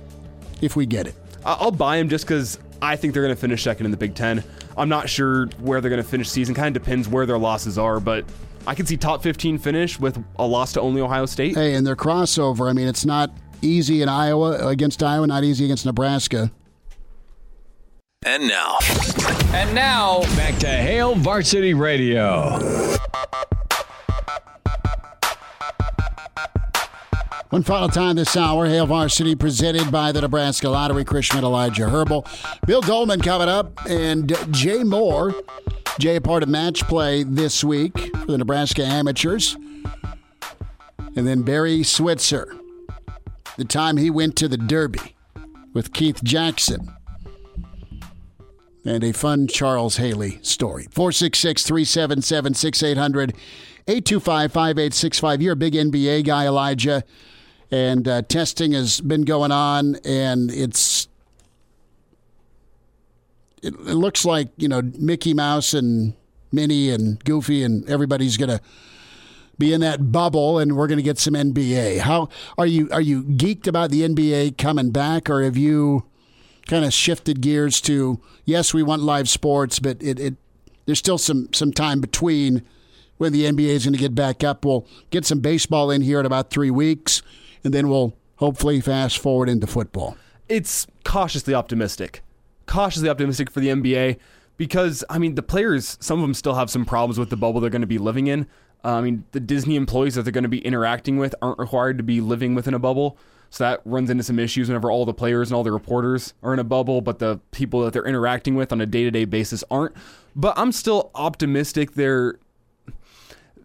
if we get it. I- I'll buy them just because I think they're going to finish second in the Big Ten. I'm not sure where they're going to finish season. Kind of depends where their losses are, but I can see top 15 finish with a loss to only Ohio State. Hey, and their crossover. I mean, it's not easy in Iowa against Iowa, not easy against Nebraska. And now, And now, back to Hail Varsity Radio. One final time this hour, Hale Varsity presented by the Nebraska Lottery, Chris Schmidt, Elijah Herbal. Bill Doleman coming up, and Jay Moore. Jay, a part of match play this week for the Nebraska Amateurs. And then Barry Switzer. the time he went to the Derby with Keith Jackson. And a fun Charles Haley story. 466 377 6800 825 5865. You're a big NBA guy, Elijah. And uh, testing has been going on, and it's. It, it looks like, you know, Mickey Mouse and Minnie and Goofy and everybody's to be in that bubble and we're going to get some NBA. How are you are you geeked about the NBA coming back or have you kind of shifted gears to yes, we want live sports, but it, it there's still some some time between when the NBA is going to get back up. We'll get some baseball in here in about 3 weeks and then we'll hopefully fast forward into football. It's cautiously optimistic. Cautiously optimistic for the NBA because I mean the players some of them still have some problems with the bubble they're going to be living in. Uh, I mean, the Disney employees that they're going to be interacting with aren't required to be living within a bubble. So that runs into some issues whenever all the players and all the reporters are in a bubble, but the people that they're interacting with on a day to day basis aren't. But I'm still optimistic they're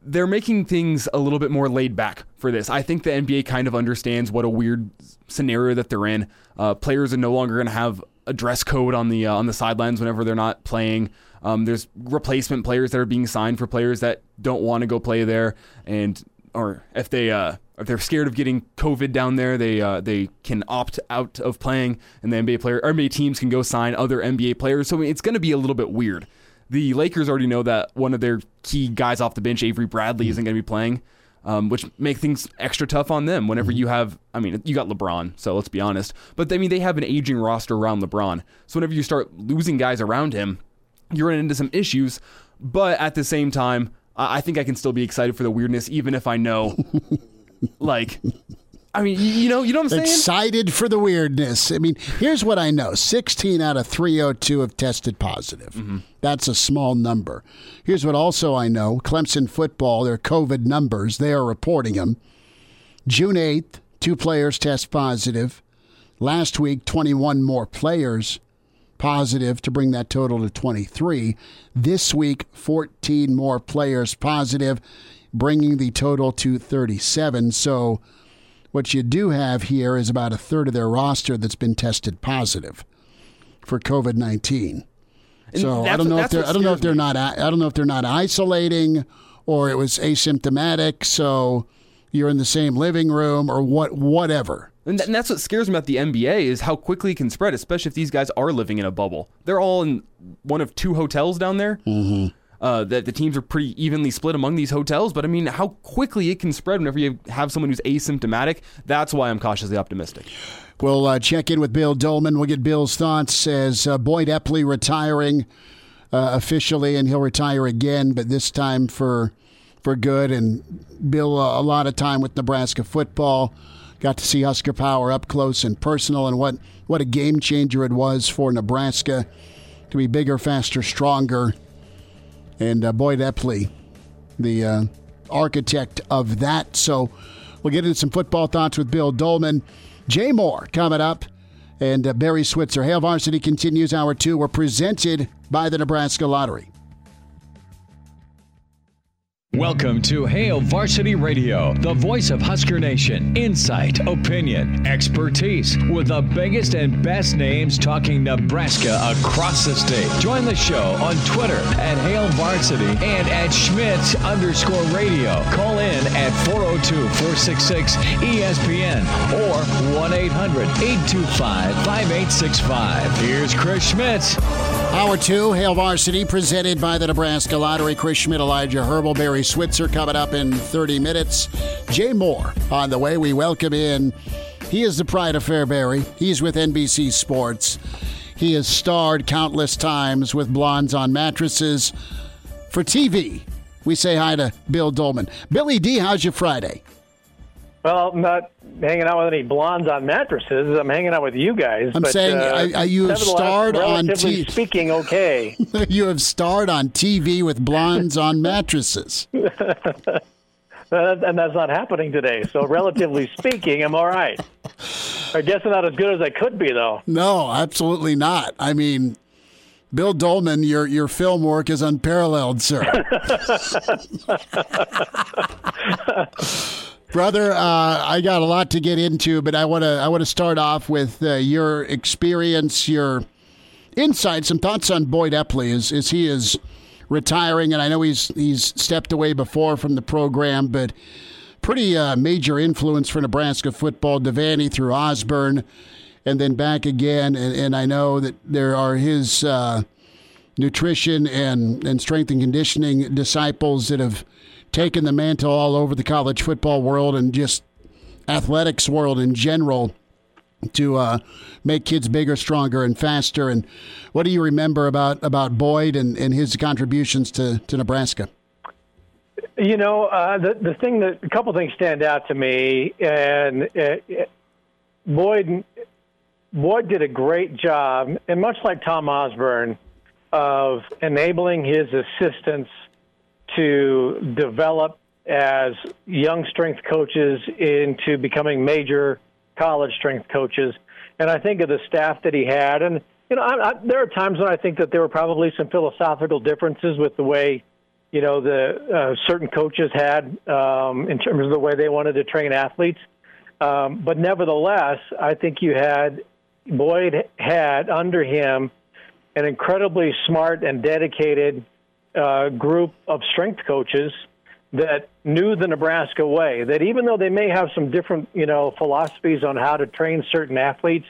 they're making things a little bit more laid back for this. I think the NBA kind of understands what a weird scenario that they're in. Uh, players are no longer going to have a dress code on the uh, on the sidelines whenever they're not playing. Um, there's replacement players that are being signed for players that don't want to go play there, and or if they uh, if they're scared of getting COVID down there, they uh, they can opt out of playing, and the NBA player NBA teams can go sign other NBA players. So it's going to be a little bit weird. The Lakers already know that one of their key guys off the bench, Avery Bradley, isn't going to be playing. Um, which make things extra tough on them whenever you have I mean you got LeBron so let's be honest but I mean they have an aging roster around LeBron so whenever you start losing guys around him you're running into some issues. But at the same time, I think I can still be excited for the weirdness, even if I know, <laughs> like, I mean, you know, you know what I'm saying? Excited for the weirdness. I mean, here's what I know 16 out of 302 have tested positive. Mm-hmm. That's a small number. Here's what also I know Clemson football, their COVID numbers, they are reporting them. June 8th, two players test positive. Last week, 21 more players positive to bring that total to 23. This week, 14 more players positive, bringing the total to 37. So, what you do have here is about a third of their roster that's been tested positive for COVID 19. So I don't know if they're I don't know if they're me. not I don't know if they're not isolating or it was asymptomatic. So you're in the same living room or what whatever. And, th- and, that's what scares me about the NBA is how quickly it can spread, especially if these guys are living in a bubble. They're all in one of two hotels down there. Mm-hmm. Uh, that the teams are pretty evenly split among these hotels, but I mean, how quickly it can spread whenever you have someone who's asymptomatic. That's why I'm cautiously optimistic. We'll uh, check in with Bill Doleman. We'll get Bill's thoughts as uh, Boyd Epley retiring uh, officially, and he'll retire again, but this time for for good. And Bill, uh, a lot of time with Nebraska football. Got to see Husker Power up close and personal, and what, what a game changer it was for Nebraska to be bigger, faster, stronger. And uh, Boyd Epley, the uh, architect of that. So we'll get into some football thoughts with Bill Doleman. Jay Moore coming up, and uh, Barry Switzer. Hail Varsity continues hour two. We're presented by the Nebraska Lottery. Welcome to Hail Varsity Radio, the voice of Husker Nation. Insight, opinion, expertise, with the biggest and best names talking Nebraska across the state. Join the show on Twitter at Hail Varsity and at Schmidt underscore radio. Call in at 402-466-ESPN or 1-800-825-5865. Here's Chris Schmidt. Hour two, Hail Varsity, presented by the Nebraska Lottery. Chris Schmidt, Elijah Herbal, Switzer coming up in 30 minutes. Jay Moore on the way. We welcome in. He is the pride of Fairbury. He's with NBC Sports. He has starred countless times with Blondes on Mattresses. For TV, we say hi to Bill Doleman. Billy D, how's your Friday? Well, I'm not hanging out with any blondes on mattresses. I'm hanging out with you guys. I'm but, saying uh, <laughs> you have starred on TV. Speaking, okay. you have starred on TV with blondes on mattresses. <laughs> and that's not happening today. So, relatively <laughs> speaking, I'm all right. I guess I'm not as good as I could be, though. No, absolutely not. I mean, Bill Doleman, your your film work is unparalleled, sir. Brother, uh, I got a lot to get into, but I want to I want to start off with uh, your experience, your insight, some thoughts on Boyd Epley as, as he is retiring, and I know he's he's stepped away before from the program, but pretty uh, major influence for Nebraska football. Devaney through Osborne, and then back again, and, and I know that there are his uh, nutrition and and strength and conditioning disciples that have taken the mantle all over the college football world and just athletics world in general to uh, make kids bigger, stronger, and faster. And what do you remember about about Boyd and, and his contributions to, to Nebraska? You know, uh, the the thing that a couple things stand out to me, and uh, Boyd Boyd did a great job, and much like Tom Osborne, of enabling his assistants to develop as young strength coaches into becoming major college strength coaches. And I think of the staff that he had, and you know, I, I, there are times when I think that there were probably some philosophical differences with the way, you know, the uh, certain coaches had um, in terms of the way they wanted to train athletes. Um, but nevertheless, I think you had Boyd had under him an incredibly smart and dedicated uh, group of strength coaches that knew the Nebraska way. That even though they may have some different, you know, philosophies on how to train certain athletes,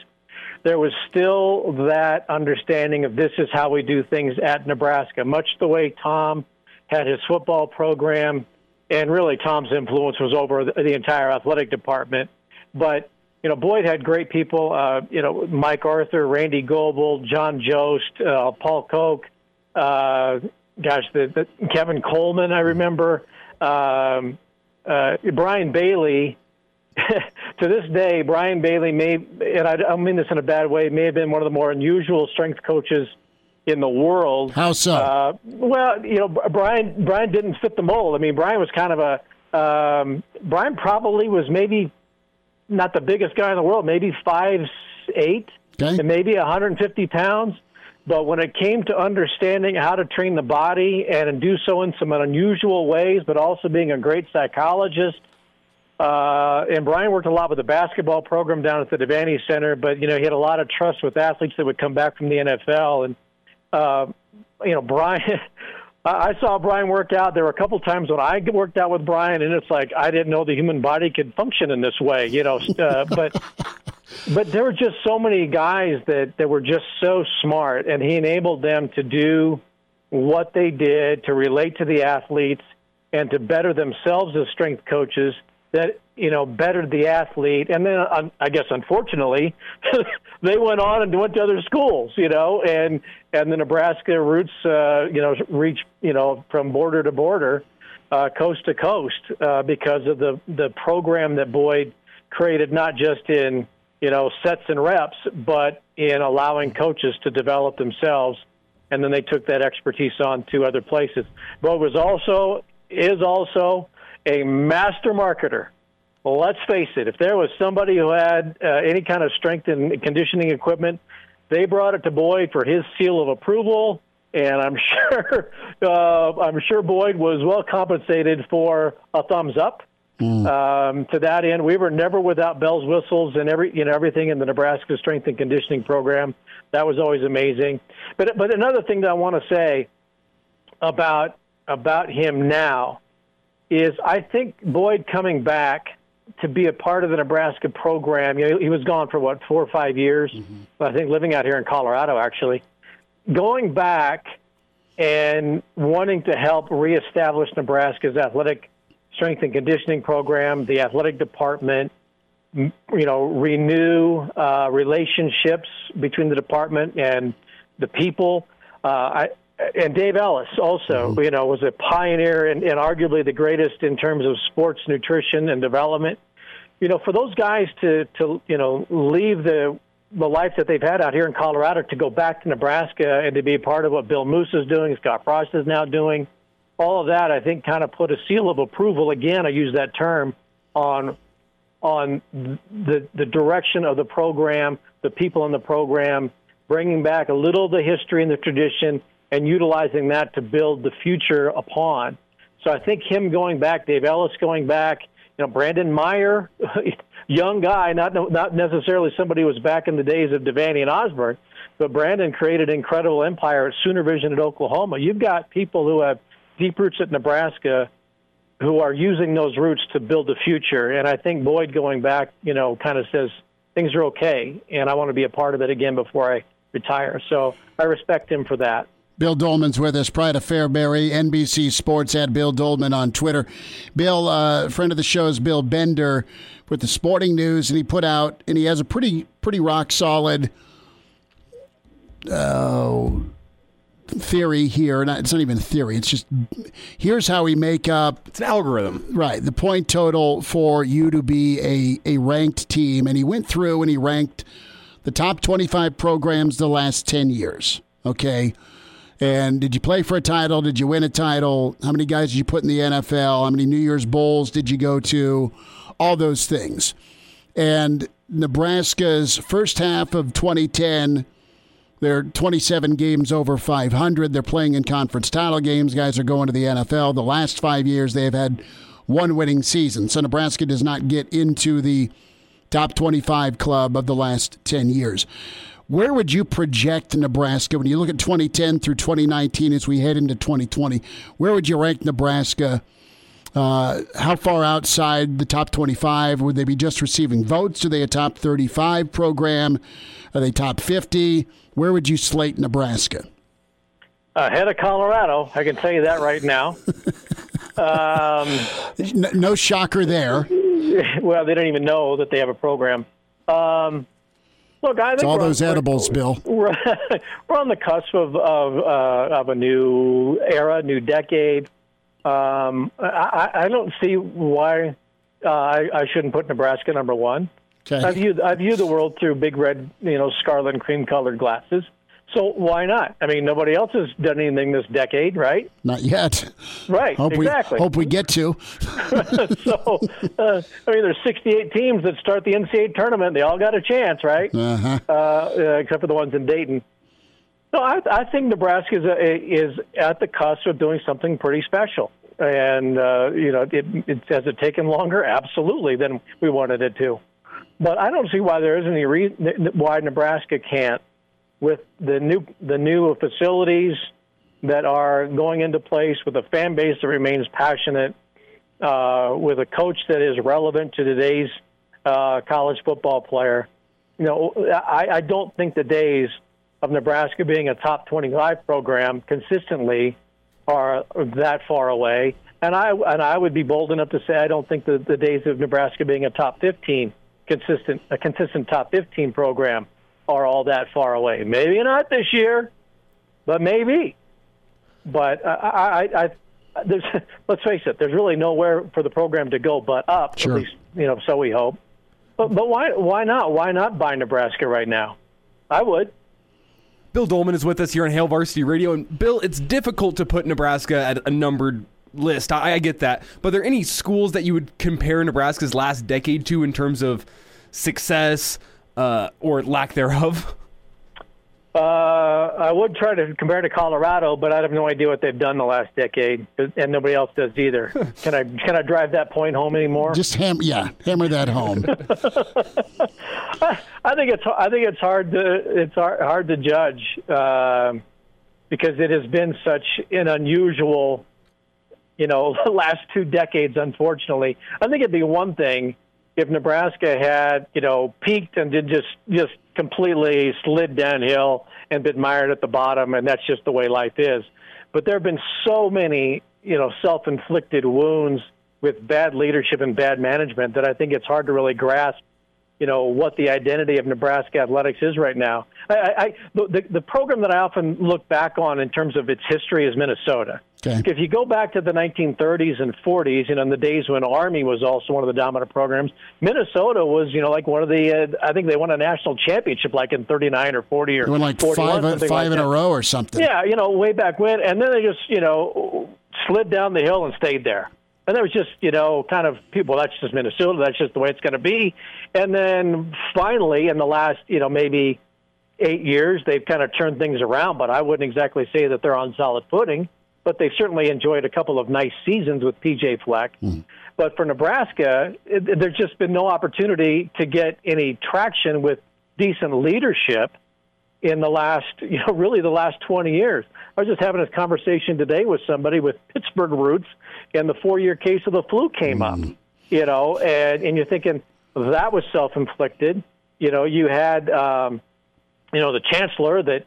there was still that understanding of this is how we do things at Nebraska. Much the way Tom had his football program, and really Tom's influence was over the, entire athletic department. But you know, Boyd had great people. Uh, you know, Mike Arthur, Randy Goebel, John Jost, uh, Paul Koch. Uh, gosh, the, the Kevin Coleman, I remember. Um, uh, Brian Bailey. <laughs> to this day, Brian Bailey may, and I don't mean this in a bad way, may have been one of the more unusual strength coaches in the world. How so? Uh, well, you know, Brian Brian didn't fit the mold. I mean, Brian was kind of a um, Brian probably was maybe not the biggest guy in the world, maybe five eight, okay. and maybe 150 pounds. But when it came to understanding how to train the body and do so in some unusual ways, but also being a great psychologist, uh, and Brian worked a lot with the basketball program down at the Devaney Center, but you know he had a lot of trust with athletes that would come back from the NFL, and uh, you know <laughs> Brian. I saw Brian work out. There were a couple times when I worked out with Brian, and it's like I didn't know the human body could function in this way, you know. <laughs> Uh, but but there were just so many guys that, that were just so smart, and he enabled them to do what they did to relate to the athletes and to better themselves as strength coaches that you know bettered the athlete. And then i guess unfortunately <laughs> they went on and went to other schools you know and and the nebraska roots uh you know reach you know from border to border uh coast to coast uh because of the the program that boyd created not just in you know, sets and reps, but in allowing coaches to develop themselves. And then they took that expertise on to other places. But was also is also a master marketer. Well, let's face it. If there was somebody who had uh, any kind of strength and conditioning equipment, they brought it to Boyd for his seal of approval, and I'm <laughs> sure uh, I'm sure Boyd was well compensated for a thumbs up Mm. Um, to that end, we were never without bells, whistles, and every you know everything in the Nebraska Strength and Conditioning Program. That was always amazing. But but another thing that I want to say about about him now is I think Boyd coming back to be a part of the Nebraska program. You know, he was gone for what four or five years. Mm-hmm. I think living out here in Colorado actually. Going back and wanting to help reestablish Nebraska's athletic strength and conditioning program, the athletic department, you know, renew uh, relationships between the department and the people. Uh, I, and Dave Ellis also, mm-hmm. you know, was a pioneer and, and arguably the greatest in terms of sports nutrition and development. You know, for those guys to to you know leave the the life that they've had out here in Colorado to go back to Nebraska and to be a part of what Bill Moos is doing, Scott Frost is now doing, all of that, I think, kind of put a seal of approval. Again, I use that term on on the the direction of the program, the people in the program, bringing back a little of the history and the tradition, and utilizing that to build the future upon. So I think him going back, Dave Ellis going back, you know, Brandon Meyer, <laughs> young guy, not not necessarily somebody who was back in the days of Devaney and Osborne, but Brandon created an incredible empire at Sooner Vision at Oklahoma. You've got people who have deep roots at Nebraska who are using those roots to build the future. And I think Boyd going back, you know, kind of says things are okay, and I want to be a part of it again before I retire. So I respect him for that. Bill Doleman's with us, Pride of Fairbury, NBC Sports at Bill Doleman on Twitter. Bill, uh, friend of the show is Bill Bender with the Sporting News, and he put out, and he has a pretty, pretty rock solid uh, theory here. Not, it's not even theory. It's just here's how we make up. It's an algorithm, right? The point total for you to be a a ranked team, and he went through and he ranked the top 25 programs the last 10 years. Okay. And did you play for a title? Did you win a title? How many guys did you put in the NFL? How many New Year's Bowls did you go to? All those things. And Nebraska's first half of 2010, they're 27 games over 500. They're playing in conference title games. Guys are going to the NFL. The last five years, they've had one winning season. So Nebraska does not get into the top 25 club of the last 10 years. Where would you project Nebraska when you look at 2010 through 2019 as we head into 2020? Where would you rank Nebraska? Uh, how far outside the top 25 would they be just receiving votes? Are they a top 35 program? Are they top 50? Where would you slate Nebraska? Ahead of Colorado, I can tell you that right now. <laughs> um, no, no, shocker there. <laughs> Well, they don't even know that they have a program. Um, Look, I think it's all those edibles, <laughs> Bill. We're, we're, on the cusp of of, uh, of a new era, new decade. Um, I, I, don't see why uh, I, I, shouldn't put Nebraska number one. Okay. I view I view the world through big red, you know, scarlet and cream colored glasses. So why not? I mean, nobody else has done anything this decade, right? Not yet. Right. Hope exactly. We, hope we get to. <laughs> so, uh, I mean, there's 68 teams that start the NCAA tournament. They all got a chance, right? Uh-huh. Uh, uh, except for the ones in Dayton. No, I, I think Nebraska is, a, is at the cusp of doing something pretty special. And, uh, you know, it, it, has it taken longer? Absolutely, than we wanted it to. But I don't see why there isn't any reason why Nebraska can't with the new the new facilities that are going into place, with a fan base that remains passionate, uh, with a coach that is relevant to today's uh, college football player. You know, I, I don't think the days of Nebraska being a top 25 program consistently are that far away. And I and I would be bold enough to say I don't think the, the days of Nebraska being a top 15 consistent a consistent top 15 program are all that far away. Maybe not this year, but maybe. But I, I, I there's, <laughs> let's face it, there's really nowhere for the program to go but up. Sure. At least, you know, so we hope. But but why why not? Why not buy Nebraska right now? I would. Bill Doleman is with us here on Hail Varsity Radio, and Bill, it's difficult to put Nebraska at a numbered list. I, I get that, but are there any schools that you would compare Nebraska's last decade to in terms of success? uh, or lack thereof? <laughs> Uh, I would try to compare to Colorado, but I have no idea what they've done the last decade, and nobody else does either. <laughs> can I can I drive that point home anymore? Just ham, yeah, hammer that home. <laughs> I think it's I think it's hard to it's hard, hard to judge uh, because it has been such an unusual, you know, the <laughs> last two decades. Unfortunately, I think it'd be one thing if Nebraska had, you know, peaked and did just just completely slid downhill and been mired at the bottom, and that's just the way life is. But there have been so many, you know, self-inflicted wounds with bad leadership and bad management that I think it's hard to really grasp, you know, what the identity of Nebraska athletics is right now. I, I the the program that I often look back on in terms of its history is Minnesota. Okay. If you go back to the 1930s and 40s, you know, in the days when Army was also one of the dominant programs, Minnesota was, you know, like one of the. Uh, I think they won a national championship like in 39 or 40 or. They won like five, five like in that. a row or something. Yeah, you know, way back when, and then they just, you know, slid down the hill and stayed there. And there was just, you know, kind of people. That's just Minnesota. That's just the way it's going to be. And then finally, in the last, you know, maybe eight years, they've kind of turned things around. But I wouldn't exactly say that they're on solid footing but they certainly enjoyed a couple of nice seasons with PJ Fleck. Mm. But for Nebraska, it, there's just been no opportunity to get any traction with decent leadership in the last, <laughs> you know, really the last 20 years. I was just having a conversation today with somebody with Pittsburgh roots, and the four-year case of the flu came mm. up. You know, and and you're thinking that was self-inflicted. You know, you had, um, you know, the chancellor that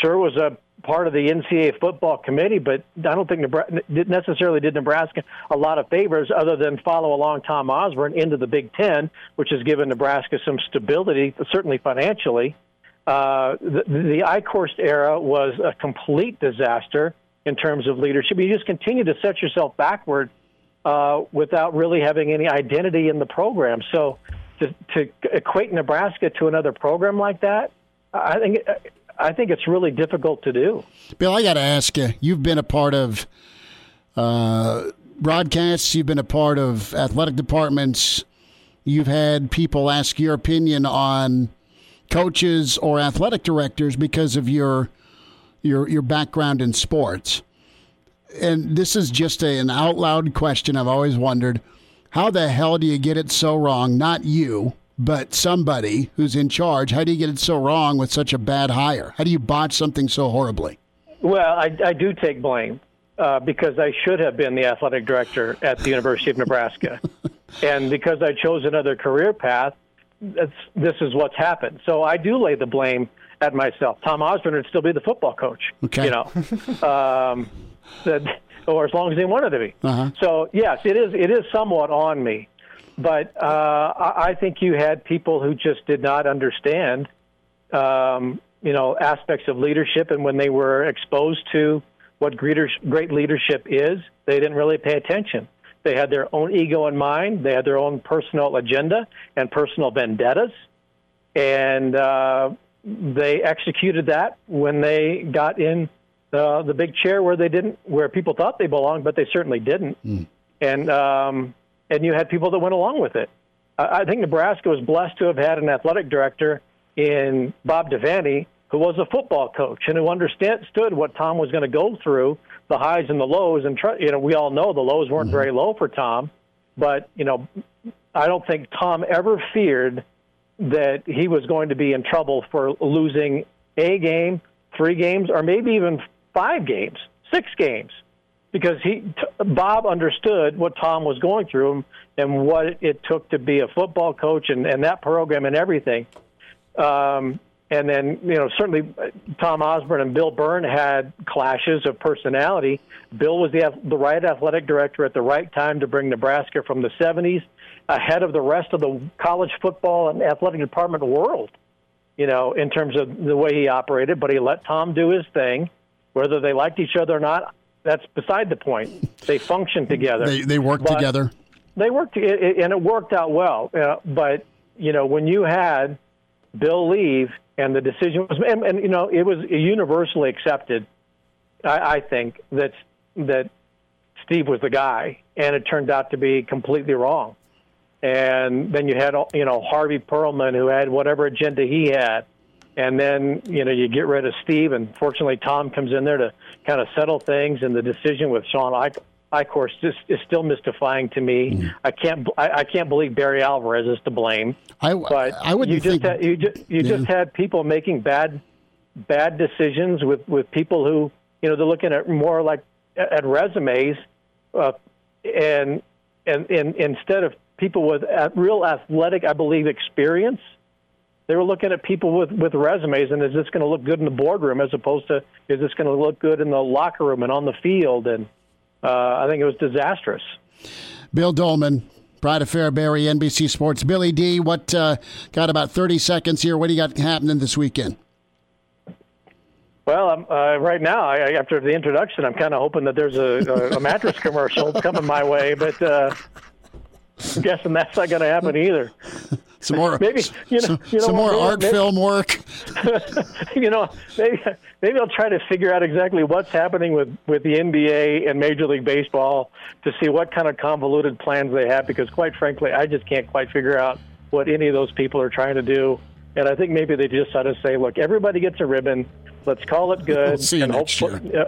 sure was a part of the NCAA football committee, but I don't think Nebraska necessarily did Nebraska a lot of favors other than follow along Tom Osborne into the Big Ten, which has given Nebraska some stability, certainly financially. Uh, the, the Eichorst era was a complete disaster in terms of leadership. You just continue to set yourself backward uh, without really having any identity in the program. So to, to equate Nebraska to another program like that, I think I think it's really difficult to do. Bill, I got to ask you. You've been a part of uh, broadcasts. You've been a part of athletic departments. You've had people ask your opinion on coaches or athletic directors because of your your your background in sports. And this is just a, an out loud question I've always wondered. How the hell do you get it so wrong? Not you, but somebody who's in charge. How do you get it so wrong with such a bad hire? How do you botch something so horribly? Well, I, I do take blame uh, because I should have been the athletic director at the University of Nebraska. <laughs> and because I chose another career path, this is what's happened. So I do lay the blame at myself. Tom Osborne would still be the football coach. Okay. You know, <laughs> um, that, or as long as he wanted to be. Uh-huh. So yes, it is. It is somewhat on me. But uh, I think you had people who just did not understand, um, you know, aspects of leadership, and when they were exposed to what great leadership is, they didn't really pay attention. They had their own ego in mind. They had their own personal agenda and personal vendettas, and uh, they executed that when they got in uh, the big chair where they didn't, where people thought they belonged, but they certainly didn't. Mm. And um, and you had people that went along with it. I think Nebraska was blessed to have had an athletic director in Bob Devaney who was a football coach and who understood what Tom was going to go through, the highs and the lows. And you know, we all know the lows weren't mm-hmm. very low for Tom, but you know, I don't think Tom ever feared that he was going to be in trouble for losing a game, three games, or maybe even five games, six games because he t- Bob understood what Tom was going through and what it took to be a football coach and, and that program and everything. Um, and then you know certainly Tom Osborne and Bill Byrne had clashes of personality. Bill was the the right athletic director at the right time to bring Nebraska from the 70s ahead of the rest of the college football and athletic department world. You know, in terms of the way he operated, but he let Tom do his thing. Whether they liked each other or not, that's beside the point. They function together. They they work together. They worked, and it worked out well. Uh, but you know, when you had Bill leave, and the decision was, and, and you know, it was universally accepted. I, I think that that Steve was the guy, and it turned out to be completely wrong. And then you had, you know, Harvey Perlman, who had whatever agenda he had, and then you know you get rid of Steve, and fortunately Tom comes in there to kind of settle things. And the decision with Shawn Eichorst just is still mystifying to me. Mm. I can't I, I, can't believe Barry Alvarez is to blame. I but I would you just had, you just you yeah. just had people making bad bad decisions with with people who you know they're looking at more like at resumes, uh, and and and instead of people with real athletic, I believe, experience they were looking at people with, with resumes and is this going to look good in the boardroom as opposed to is this going to look good in the locker room and on the field? And uh, I think it was disastrous. Bill Doleman, Pride of Fairbury, NBC Sports. Billy D, what uh, got about 30 seconds here? What do you got happening this weekend? Well, uh, right now, I, after the introduction, I'm kind of hoping that there's a, a, a mattress commercial coming my way, but uh, I'm guessing that's not going to happen either some more <laughs> maybe you know, some, you know some more art maybe, film work. <laughs> you know, maybe maybe I'll try to figure out exactly what's happening with with the NBA and Major League Baseball to see what kind of convoluted plans they have. Because quite frankly, I just can't quite figure out what any of those people are trying to do. And I think maybe they just ought to say, look, everybody gets a ribbon. Let's call it good we'll and, hope,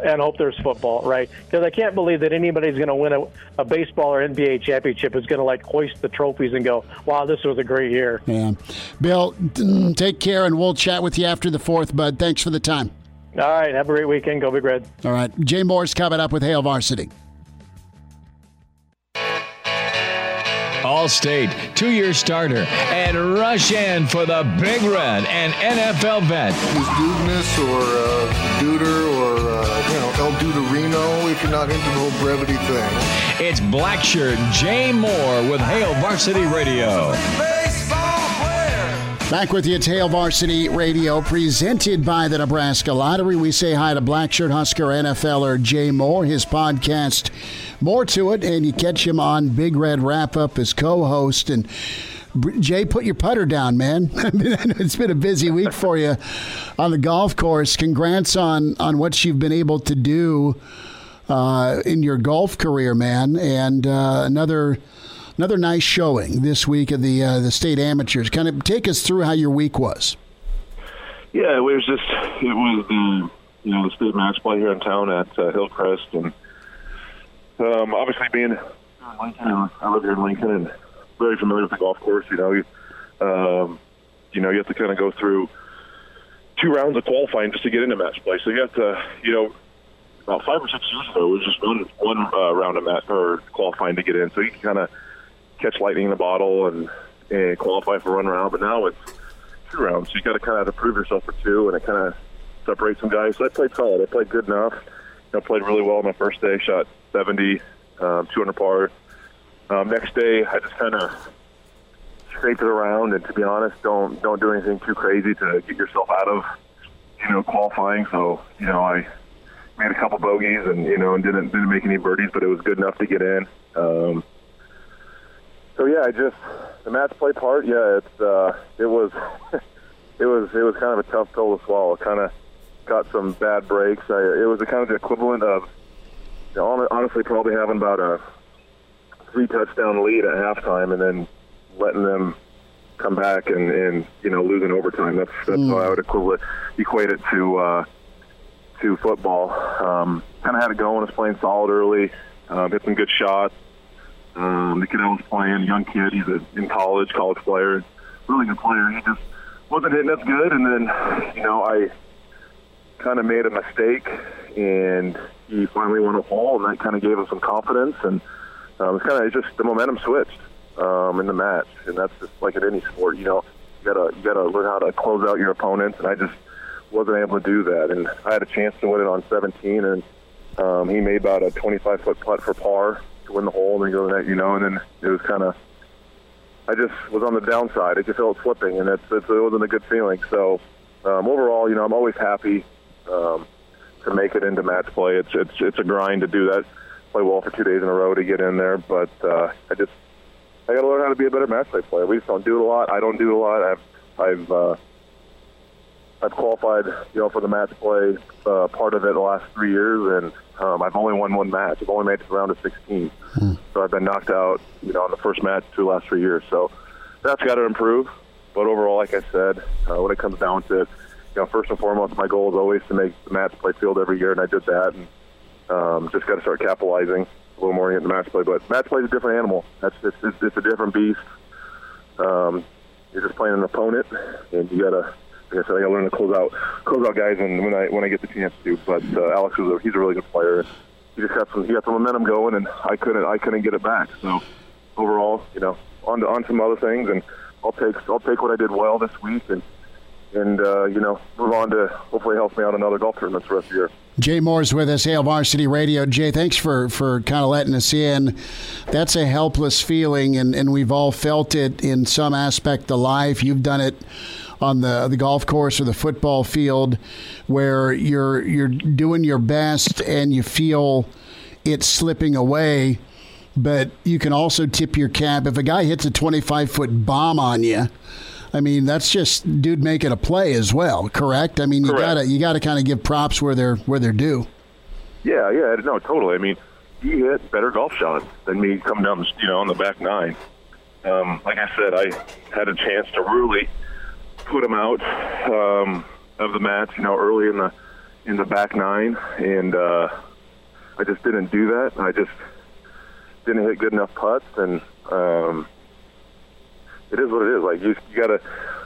and hope there's football, right? Because I can't believe that anybody's going to win a, a baseball or NBA championship is going to like hoist the trophies and go, wow, this was a great year. Yeah. Bill, mm, take care, and we'll chat with you after the fourth, bud. Thanks for the time. All right. Have a great weekend. Go Big Red. All right. Jay Moore's coming up with Hail Varsity. Allstate, two year starter, and rush in for the Big Red and NFL vet. Is Dudeness or uh, Duder or, uh, you know, El Duderino if you're not into the whole brevity thing. It's Blackshirt Jay Moore with Hail Varsity Radio. Back with you at Hail Varsity Radio, presented by the Nebraska Lottery. We say hi to Blackshirt Husker NFLer Jay Moore, his podcast, More to It, and you catch him on Big Red Wrap Up as co host. And Jay, put your putter down, man. <laughs> it's been a busy week for you on the golf course. Congrats on, on what you've been able to do uh, in your golf career, man. And uh, another another nice showing this week of the uh, the state amateurs. Kind of take us through how your week was. Yeah, it was just it was the you know the state match play here in town at uh, Hillcrest, and um, obviously being Lincoln, I live here in Lincoln and very familiar with the golf course. You know, you um, you know you have to kind of go through two rounds of qualifying just to get into match play. So you have to you know about five or six years ago, it was just one one uh, round of match or qualifying to get in. So you can kind of catch lightning in a bottle and, and qualify for one round. But now it's two rounds, so you got to kind of prove yourself for two, and it kind of separates some guys. So I played solid. I played good enough. I played really well my first day. Shot 70, um, 200 par. Um, next day, I just kind of scraped it around, and to be honest, don't don't do anything too crazy to get yourself out of you know qualifying. So you know I made a couple bogeys and you know and didn't didn't make any birdies, but it was good enough to get in. Um, so yeah, I just the match play part. Yeah, it's uh, it was <laughs> it was it was kind of a tough pill to swallow. Kind of got some bad breaks. I, it was a kind of the equivalent of you know, honestly probably having about a three touchdown lead at halftime and then letting them come back and, and you know losing overtime. That's that's mm. how I would equivalent equate it to uh, to football. Um, kind of had it going. Was playing solid early. Um, hit some good shots. Um, the kid I was playing, young kid, he's a, in college, college player, really good player. He just wasn't hitting as good, and then you know I kind of made a mistake, and he finally won a hole, and that kind of gave him some confidence, and um, it's kind of just the momentum switched um, in the match, and that's just like in any sport, you know, you gotta you gotta learn how to close out your opponents, and I just wasn't able to do that, and I had a chance to win it on 17, and um, he made about a 25 foot putt for par to win the hole and go that, you know, and then it was kind of, I just was on the downside. It just felt slipping, and it's, it's, it wasn't a good feeling. So um, overall, you know, I'm always happy um, to make it into match play. It's it's it's a grind to do that. Play well for two days in a row to get in there, but uh, I just I got to learn how to be a better match play player. We just don't do it a lot. I don't do it a lot. I've I've uh, I've qualified, you know, for the match play uh, part of it the last three years, and um, I've only won one match. I've only made it to the round of 16, hmm. so I've been knocked out, you know, in the first match through last three years. So that's got to improve. But overall, like I said, uh, when it comes down to, you know, first and foremost, my goal is always to make the match play field every year, and I did that, and um, just got to start capitalizing a little more in the match play. But match play is a different animal. That's it's, it's, it's a different beast. Um, you're just playing an opponent, and you got to I said, I got to learn to close out close out guys, and when I when I get the chance to. But uh, Alex is a, he's a really good player. He just got some he got some momentum going, and I couldn't I couldn't get it back. So overall, you know, on to on some other things, and I'll take I'll take what I did well this week, and and uh, you know move on to hopefully help me out another golf tournament the rest of the year. Jay Moore's with us, Hail Varsity Radio. Jay, thanks for, for kind of letting us in. That's a helpless feeling, and, and we've all felt it in some aspect of life. You've done it on the the golf course or the football field where you're you're doing your best and you feel it slipping away but you can also tip your cap if a guy hits a 25 foot bomb on you I mean, that's just dude making a play as well, correct? I mean, you correct. gotta you gotta kind of give props where they're where they're due. Yeah, yeah, no, totally. I mean, he hit better golf shots than me coming down, you know, on the back nine. Um, like I said, I had a chance to really put him out um, of the match, you know, early in the in the back nine, and uh, I just didn't do that. I just didn't hit good enough putts, and um, it is what it is. Like you, you got to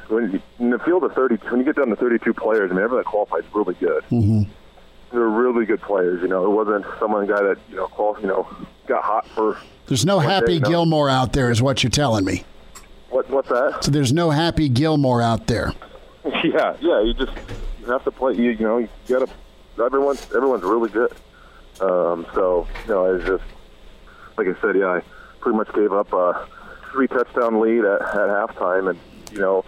when you, in the field of thirty, when you get down to thirty-two players, I mean, everyone that qualifies is really good. Mm-hmm. They're really good players. You know, it wasn't someone guy that you know, qual- you know, got hot for. There's no Happy day, no. Gilmore out there, is what you're telling me. What, what's that? So there's no Happy Gilmore out there. <laughs> Yeah, yeah. You just you have to play. You, you know, you got to. Everyone's everyone's really good. Um, so you know, it's just like I said. Yeah, I pretty much gave up a three touchdown lead at, at halftime, and you know,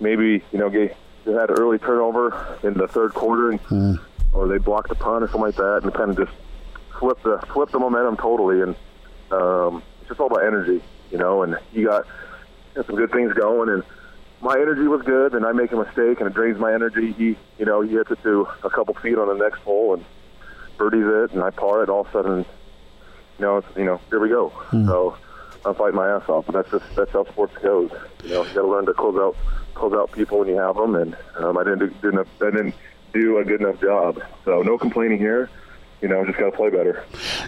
maybe you know, gave, they had an early turnover in the third quarter, and or they blocked a punt or something like that, and kind of just flipped the flipped the momentum totally. And um, it's just all about energy, you know. And you got, you some good things going, and my energy was good, and I make a mistake, and it drains my energy. He, you know, he hits it to a couple feet on the next hole, and birdies it, and I par it. All of a sudden, you know, it's, you know, here we go. So I'm fighting my ass off, but that's just that's how sports goes. You know, you got to learn to close out close out people when you have them, and um, I didn't do, didn't I didn't do a good enough job. So no complaining here. You know, just got to play better.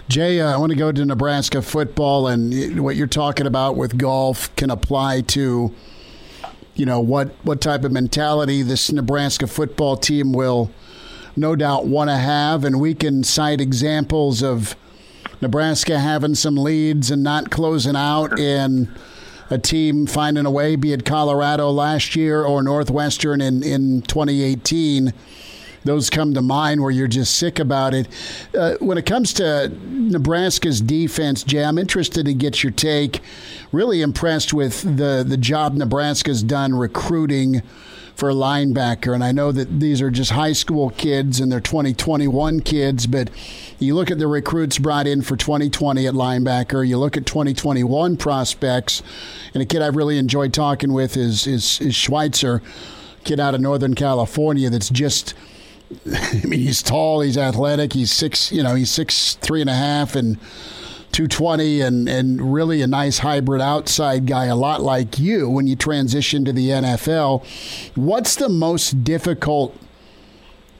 Jay, uh, I want to go to Nebraska football, and what you're talking about with golf can apply to, you know, what what type of mentality this Nebraska football team will, no doubt, want to have, and we can cite examples of Nebraska having some leads and not closing out, and a team finding a way, be it Colorado last year or Northwestern in in 2018 those come to mind where you're just sick about it. Uh, when it comes to Nebraska's defense, Jay, I'm interested to get your take. Really impressed with the the job Nebraska's done recruiting for a linebacker, and I know that these are just high school kids and they're 2021 kids, but you look at the recruits brought in for 2020 at linebacker. You look at 2021 prospects, and a kid I've really enjoyed talking with is is, is Schweitzer, kid out of Northern California that's just <laughs> I mean, he's tall, he's athletic, he's six, you know, he's six three and a half and two twenty, and and really a nice hybrid outside guy, a lot like you when you transition to the NFL. What's the most difficult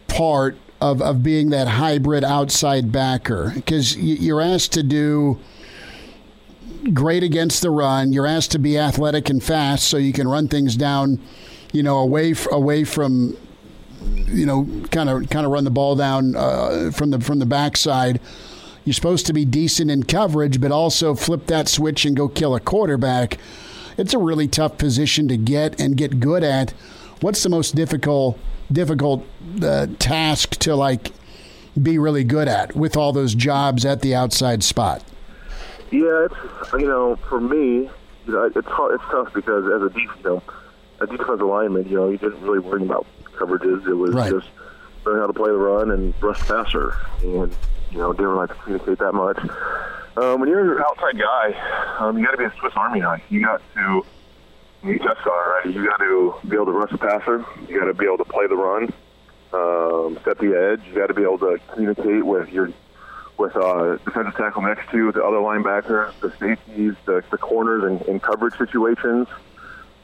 part of of being that hybrid outside backer? Because you're asked to do great against the run. You're asked to be athletic and fast, so you can run things down, you know, away away from you know, kind of kind of run the ball down uh, from the from the backside. You're supposed to be decent in coverage, but also flip that switch and go kill a quarterback. It's a really tough position to get and get good at. What's the most difficult difficult uh, task to like be really good at with all those jobs at the outside spot? Yeah, it's you know, for me, you know, it's hard, it's tough because as a you know, a defensive lineman, you know, you didn't really worry about coverages. It was Right. just learn how to play the run and rush the passer, and you know, didn't like to communicate that much. Um, when you're an outside guy, um, you got to be a Swiss Army knife. You got to you touched on it already. You got to be able to rush the passer. You got to be able to play the run, um, set the edge. You got to be able to communicate with your with uh, defensive tackle next to you, the other linebacker, the safeties, the, the corners, and in coverage situations.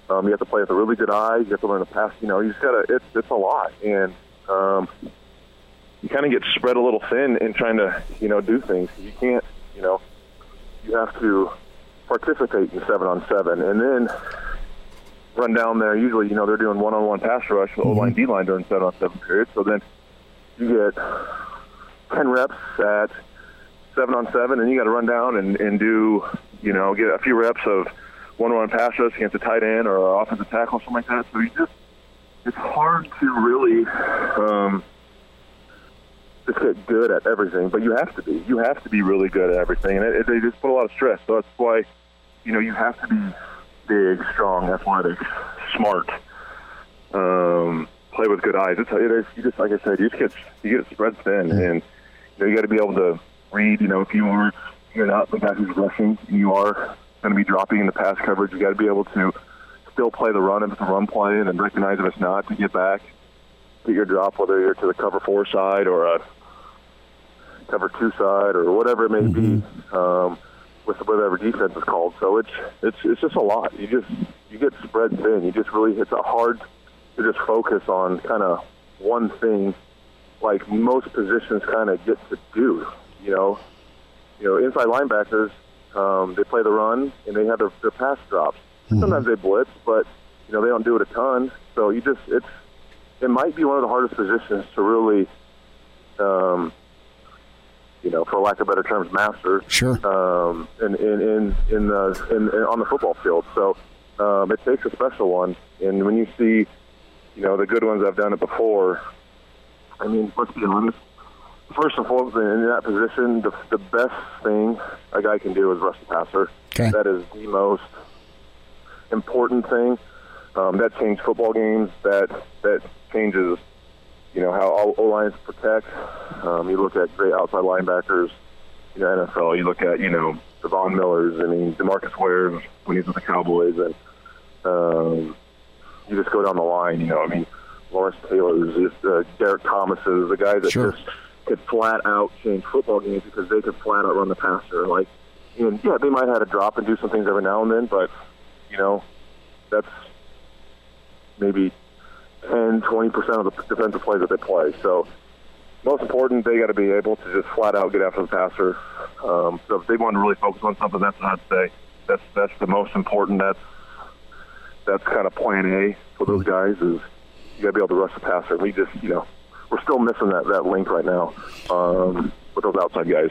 Um, you have to play with a really good eye. You have to learn to pass. You know, you just gotta. It's it's a lot, and um, you kind of get spread a little thin in trying to you know do things. You can't. You know, you have to participate in seven on seven, and then run down there. Usually, you know, they're doing one on one pass rush, O line, D line during seven on seven periods. So then you get ten reps at seven on seven, and you got to run down and, and do, you know, get a few reps of one-on-one pass rush against a tight end or an offensive tackle, something like that. So you just, it's hard to really um, just get good at everything, but you have to be. You have to be really good at everything, and it, it, they just put a lot of stress. So that's why, you know, you have to be big, strong, athletic, smart. Um, play with good eyes. It's, it is, you just like I said, you just get you get spread thin, and you know you got to be able to read. You know, if you are you're not the guy who's rushing, you are going to be dropping in the pass coverage. You got to be able to still play the run if it's a run play, and then recognize if it's not to get back, get your drop, whether you're to the cover four side or a cover two side or whatever it may be. Um, with whatever defense is called, so it's it's it's just a lot. You just you get spread thin. You just really it's a hard to just focus on kind of one thing, like most positions kind of get to do. You know, you know, inside linebackers, um, they play the run and they have their, their pass drops. Mm-hmm. Sometimes they blitz, but you know they don't do it a ton. So you just it's it might be one of the hardest positions to really, um, you know, for lack of better terms, master. Sure. Um, in in in in, the, in, in on the football field. So um, it takes a special one. And when you see, you know, the good ones I've done it before. I mean, let's be honest. First and foremost, in that position, the, the best thing a guy can do is rush the passer. Okay. That is the most important thing. Um, that changed football games. That that changes, you know, how all O lines protect. Um, you look at great outside linebackers, you know, NFL. You look at, you know, Devon Miller's. I mean, DeMarcus Ware's when he's with the Cowboys, and um, you just go down the line. You know, I mean, Lawrence Taylor's, just uh, Derrick Thomas's, the guys that Sure. just could flat out change football games because they could flat out run the passer. Like, and yeah, they might have had a drop and do some things every now and then, but you know, that's maybe 10, 20 percent of the defensive plays that they play. So most important, they got to be able to just flat out get after the passer. Um, so if they want to really focus on something, that's what I'd say. That's that's the most important. That's that's kind of plan A for those guys is you got to be able to rush the passer. We just you know we're still missing that that link right now um, with those outside guys.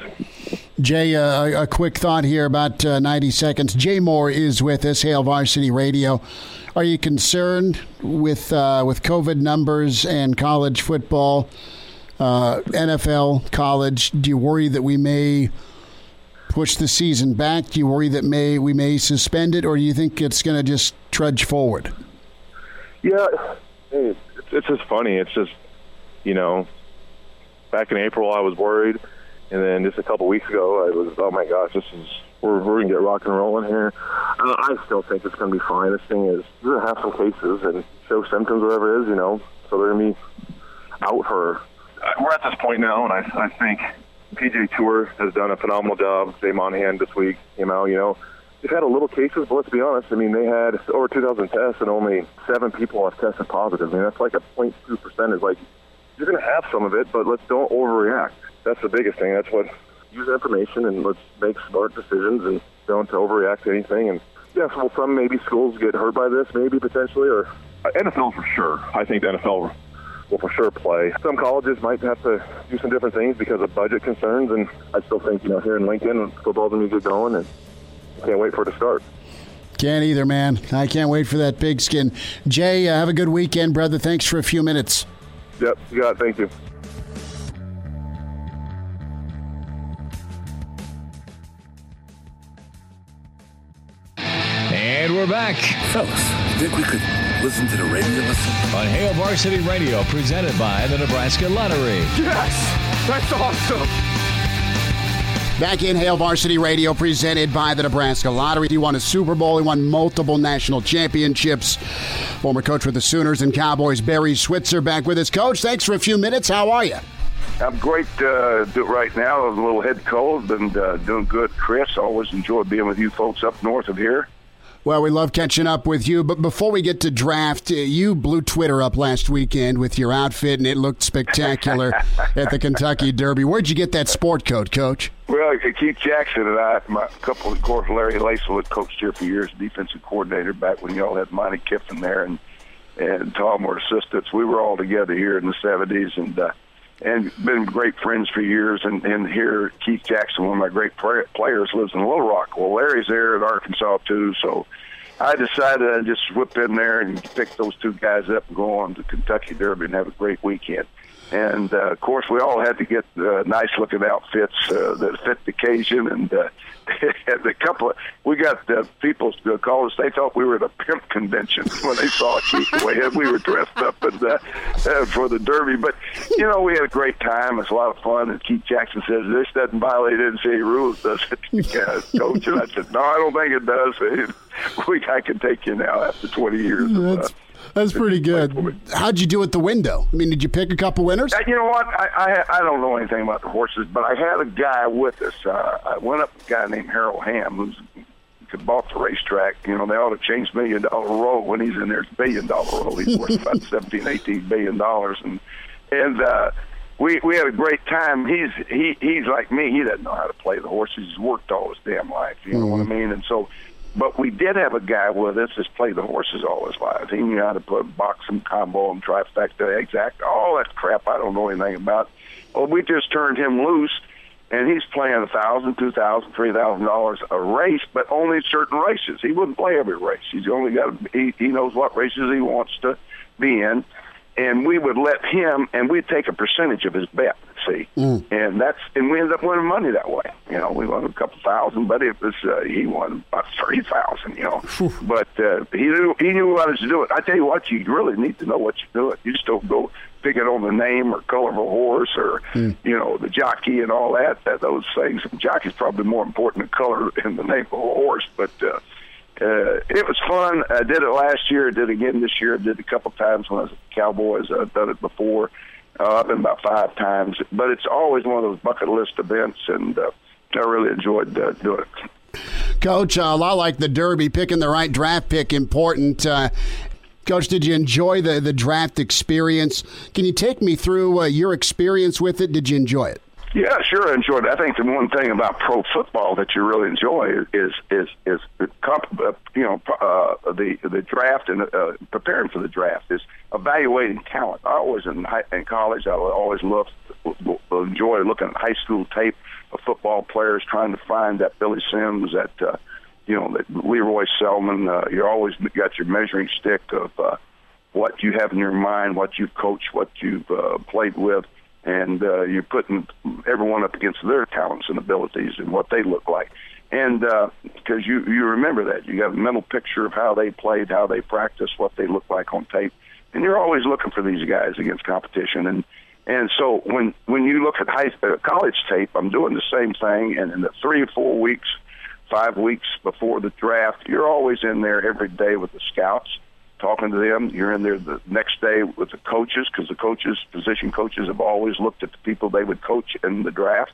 Jay, uh, a- quick thought here about uh, 90 seconds. Jay Moore is with us, Hail Varsity Radio. Are you concerned with uh, with COVID numbers and college football, uh, NFL, college? Do you worry that we may push the season back? Do you worry that may we may suspend it, or do you think it's going to just trudge forward? Yeah, it's, it's just funny. It's just, you know, back in April I was worried, and then just a couple weeks ago I was, oh my gosh, this is we're we're gonna get rock and rolling here. Uh, I still think it's gonna be fine. This thing is you're gonna have some cases and show symptoms, whatever it is, you know. So they're gonna be out for. Uh, we're at this point now, and I I think PGA Tour has done a phenomenal job. Jay Monahan this week came out, you know. They've had a little cases, but let's be honest. I mean, they had over 2,000 tests, and only seven people have tested positive. I mean, that's like a 0.2 percentage. Like, you're going to have some of it, but let's don't overreact. That's the biggest thing. That's what use information and let's make smart decisions and don't overreact to anything. And yes, well, some maybe schools get hurt by this? Maybe potentially, or NFL for sure. I think the NFL will for sure play. Some colleges might have to do some different things because of budget concerns, and I still think you know here in Lincoln, football's going to get going, and can't wait for it to start. Can't either, man. I can't wait for that pigskin. Jay, uh, have a good weekend, brother. Thanks for a few minutes. Yep, you got it. Thank you. And we're back Fellas, think we could listen to the radio lesson? on Hail Varsity Radio, presented by the Nebraska Lottery. Yes, that's awesome. Back in Hail Varsity Radio, presented by the Nebraska Lottery. He won a Super Bowl. He won multiple national championships. Former coach with the Sooners and Cowboys, Barry Switzer, back with us. Coach, thanks for a few minutes. How are you? I'm great uh, right now. I'm a little head cold, and uh, doing good. Chris, always enjoy being with you folks up north of here. Well, we love catching up with you. But before we get to draft, uh, you blew Twitter up last weekend with your outfit, and it looked spectacular <laughs> at the Kentucky Derby. Where'd you get that sport coat, Coach? Well, Keith Jackson and I, my couple of course, Larry Lacewell had coached here for years, defensive coordinator back when y'all had Monte Kiffin there, and and Tom were assistants. We were all together here in the '70s, and uh, and been great friends for years. And and here, Keith Jackson, one of my great play- players, lives in Little Rock. Well, Larry's there in Arkansas too, so. I decided I'd just whip in there and pick those two guys up and go on to Kentucky Derby and have a great weekend. And uh, of course, we all had to get uh, nice looking outfits uh, that fit the occasion. And uh, <laughs> the couple, of, we got uh, people to call us. They thought we were at a pimp convention <laughs> when they saw Keith the we were dressed up and, uh, uh, for the Derby. But you know, we had a great time. It's a lot of fun. And Keith Jackson says this doesn't violate NCAA rules, does it, uh, Coach? And I said, No, I don't think it does. <laughs> we I can take you now after 20 years. of, uh, That's, pretty good. How'd you do at the window? I mean, did you pick a couple winners? Uh, You know what? I, I I don't know anything about the horses, but I had a guy with us. Uh, I went up with a guy named Harold Hamm, who's bought the racetrack. You know, they ought to change Million Dollar Row when he's in there. It's Billion Dollar Row. He's worth <laughs> about seventeen, eighteen billion dollars, and and uh, we we had a great time. He's he he's like me. He doesn't know how to play the horses. He's worked all his damn life. You know what I mean? And so, but we did have a guy with us that's played the horses all his life. He knew how to put box and combo and trifecta, exact, all that crap. I don't know anything about. Well, we just turned him loose, and he's playing a thousand, two thousand, three thousand dollars a race, but only certain races. He wouldn't play every race. He's only got. He, he knows what races he wants to be in and we would let him, and we'd take a percentage of his bet. See, Mm. and that's and we ended up winning money that way. You know, we won a couple thousand, but it was uh, he won about thirty thousand. You know, but uh, he knew he knew how to do it. I tell you what, you really need to know what you're doing. You just don't go pick it on the name or color of a horse or you know the jockey and all that. that those things. Jockey's probably more important than color and the name of a horse, but. uh uh, it was fun. I did it last year. I did it again this year. I did it a couple times when I was at Cowboys. I've done it before. Uh, I've been about five times, but it's always one of those bucket list events, and uh, I really enjoyed uh, doing it. Coach, uh, a lot like the Derby, picking the right draft pick important. Uh, Coach, did you enjoy the, the draft experience? Can you take me through uh, your experience with it? Did you enjoy it? Yeah, sure, I enjoyed it. I think the one thing about pro football that you really enjoy is is is the comp, uh, you know uh, the the draft and uh, preparing for the draft is evaluating talent. I always in high, in college I always loved enjoy looking at high school tape of football players trying to find that Billy Sims that uh, you know that Leroy Selman. Uh, you're always got your measuring stick of uh, what you have in your mind, what you've coached, what you've uh, played with and uh, you're putting everyone up against their talents and abilities and what they look like. And because uh, you you remember that you got a mental picture of how they played, how they practiced, what they look like on tape, and you're always looking for these guys against competition. And and so when when you look at high uh, college tape, I'm doing the same thing. And in the three or four weeks, five weeks before the draft, you're always in there every day with the scouts talking to them. You're in there the next day with the coaches because the coaches, position coaches, have always looked at the people they would coach in the draft,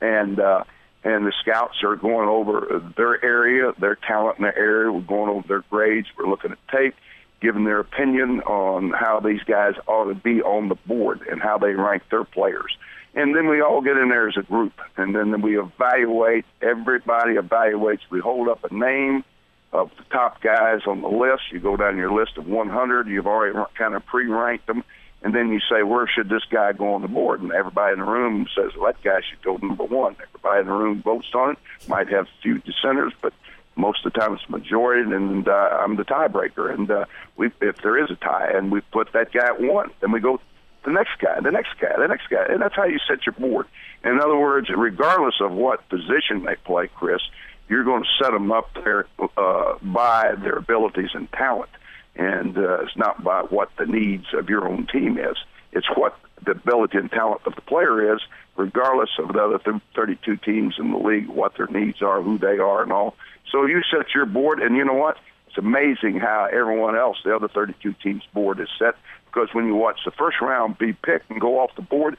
and uh, and the scouts are going over their area, their talent in their area. We're going over their grades. We're looking at tape, giving their opinion on how these guys ought to be on the board and how they rank their players. And then we all get in there as a group, and then we evaluate. Everybody evaluates. We hold up a name of the top guys on the list. You go down your list of 100. You've already kind of pre-ranked them, and then you say, where should this guy go on the board? And everybody in the room says, well, that guy should go number one. Everybody in the room votes on it. Might have a few dissenters, but most of the time it's majority, and uh, I'm the tiebreaker. And uh, we, if there is a tie, and we put that guy at one, then we go the next guy, the next guy, the next guy, and that's how you set your board. In other words, regardless of what position they play, Chris, you're going to set them up there uh, by their abilities and talent, and uh, it's not by what the needs of your own team is. It's what the ability and talent of the player is, regardless of the other th- 32 teams in the league, what their needs are, who they are, and all. So you set your board, and you know what? It's amazing how everyone else, the other 32 teams' board is set. Because when you watch the first round be picked and go off the board,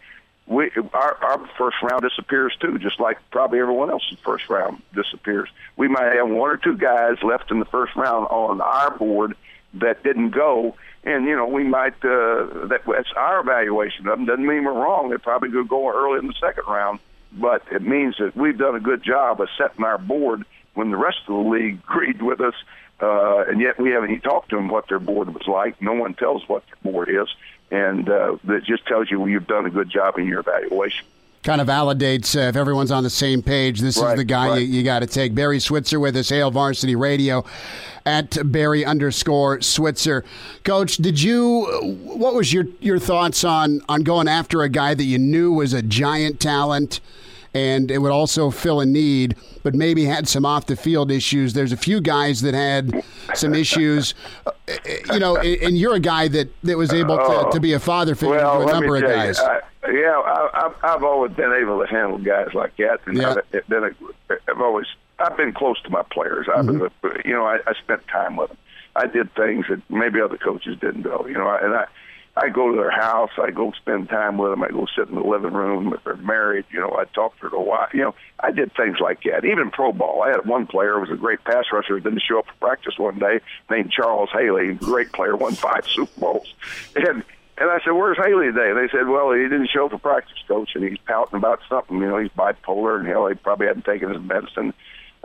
we our, our first round disappears too, just like probably everyone else's first round disappears. We might have one or two guys left in the first round on our board that didn't go, and you know we might uh, that that's our evaluation of them. Doesn't mean we're wrong. They probably could go early in the second round, but it means that we've done a good job of setting our board when the rest of the league agreed with us. Uh, and yet we haven't even talked to them what their board was like. No one tells what their board is and uh, that just tells you you've done a good job in your evaluation. Kind of validates uh, if everyone's on the same page. This Right, is the guy right. you, you got to take. Barry Switzer with us, Hail Varsity Radio, at Barry underscore Switzer. Coach, did you? What was your your thoughts on on going after a guy that you knew was a giant talent? And it would also fill a need, but maybe had some off the field issues. There's a few guys that had some issues, Uh, you know, and you're a guy that, that was able to, to be a father figure well, to a number of guys. You, I, yeah, I, I've, I've always been able to handle guys like that, and Yeah. I've, been I've always I've been close to my players. I've been, you know, I, I spent time with them. I did things that maybe other coaches didn't do. You know, and I I go to their house. I go spend time with them. I go sit in the living room. If they're married, you know, I talk to their wife. You know, I did things like that. Even pro ball, I had one player who was a great pass rusher didn't show up for practice one day, named Charles Haley, great player, won five <laughs> Super Bowls, and. And I said, "Where's Haley today?" And they said, "Well, he didn't show up for practice, coach, and he's pouting about something. You know, he's bipolar, and hell, he probably hadn't taken his medicine."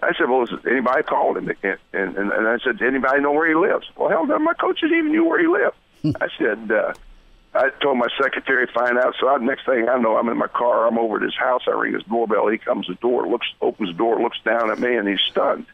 I said, "Well, has anybody called him?" And, and, and I said, "Anybody know where he lives?" Well, hell, none of my coaches even knew where he lived. I said, uh, I told my secretary to find out. So I, next thing I know, I'm in my car. I'm over at his house. I ring his doorbell. He comes to the door, looks, opens the door, looks down at me, and he's stunned.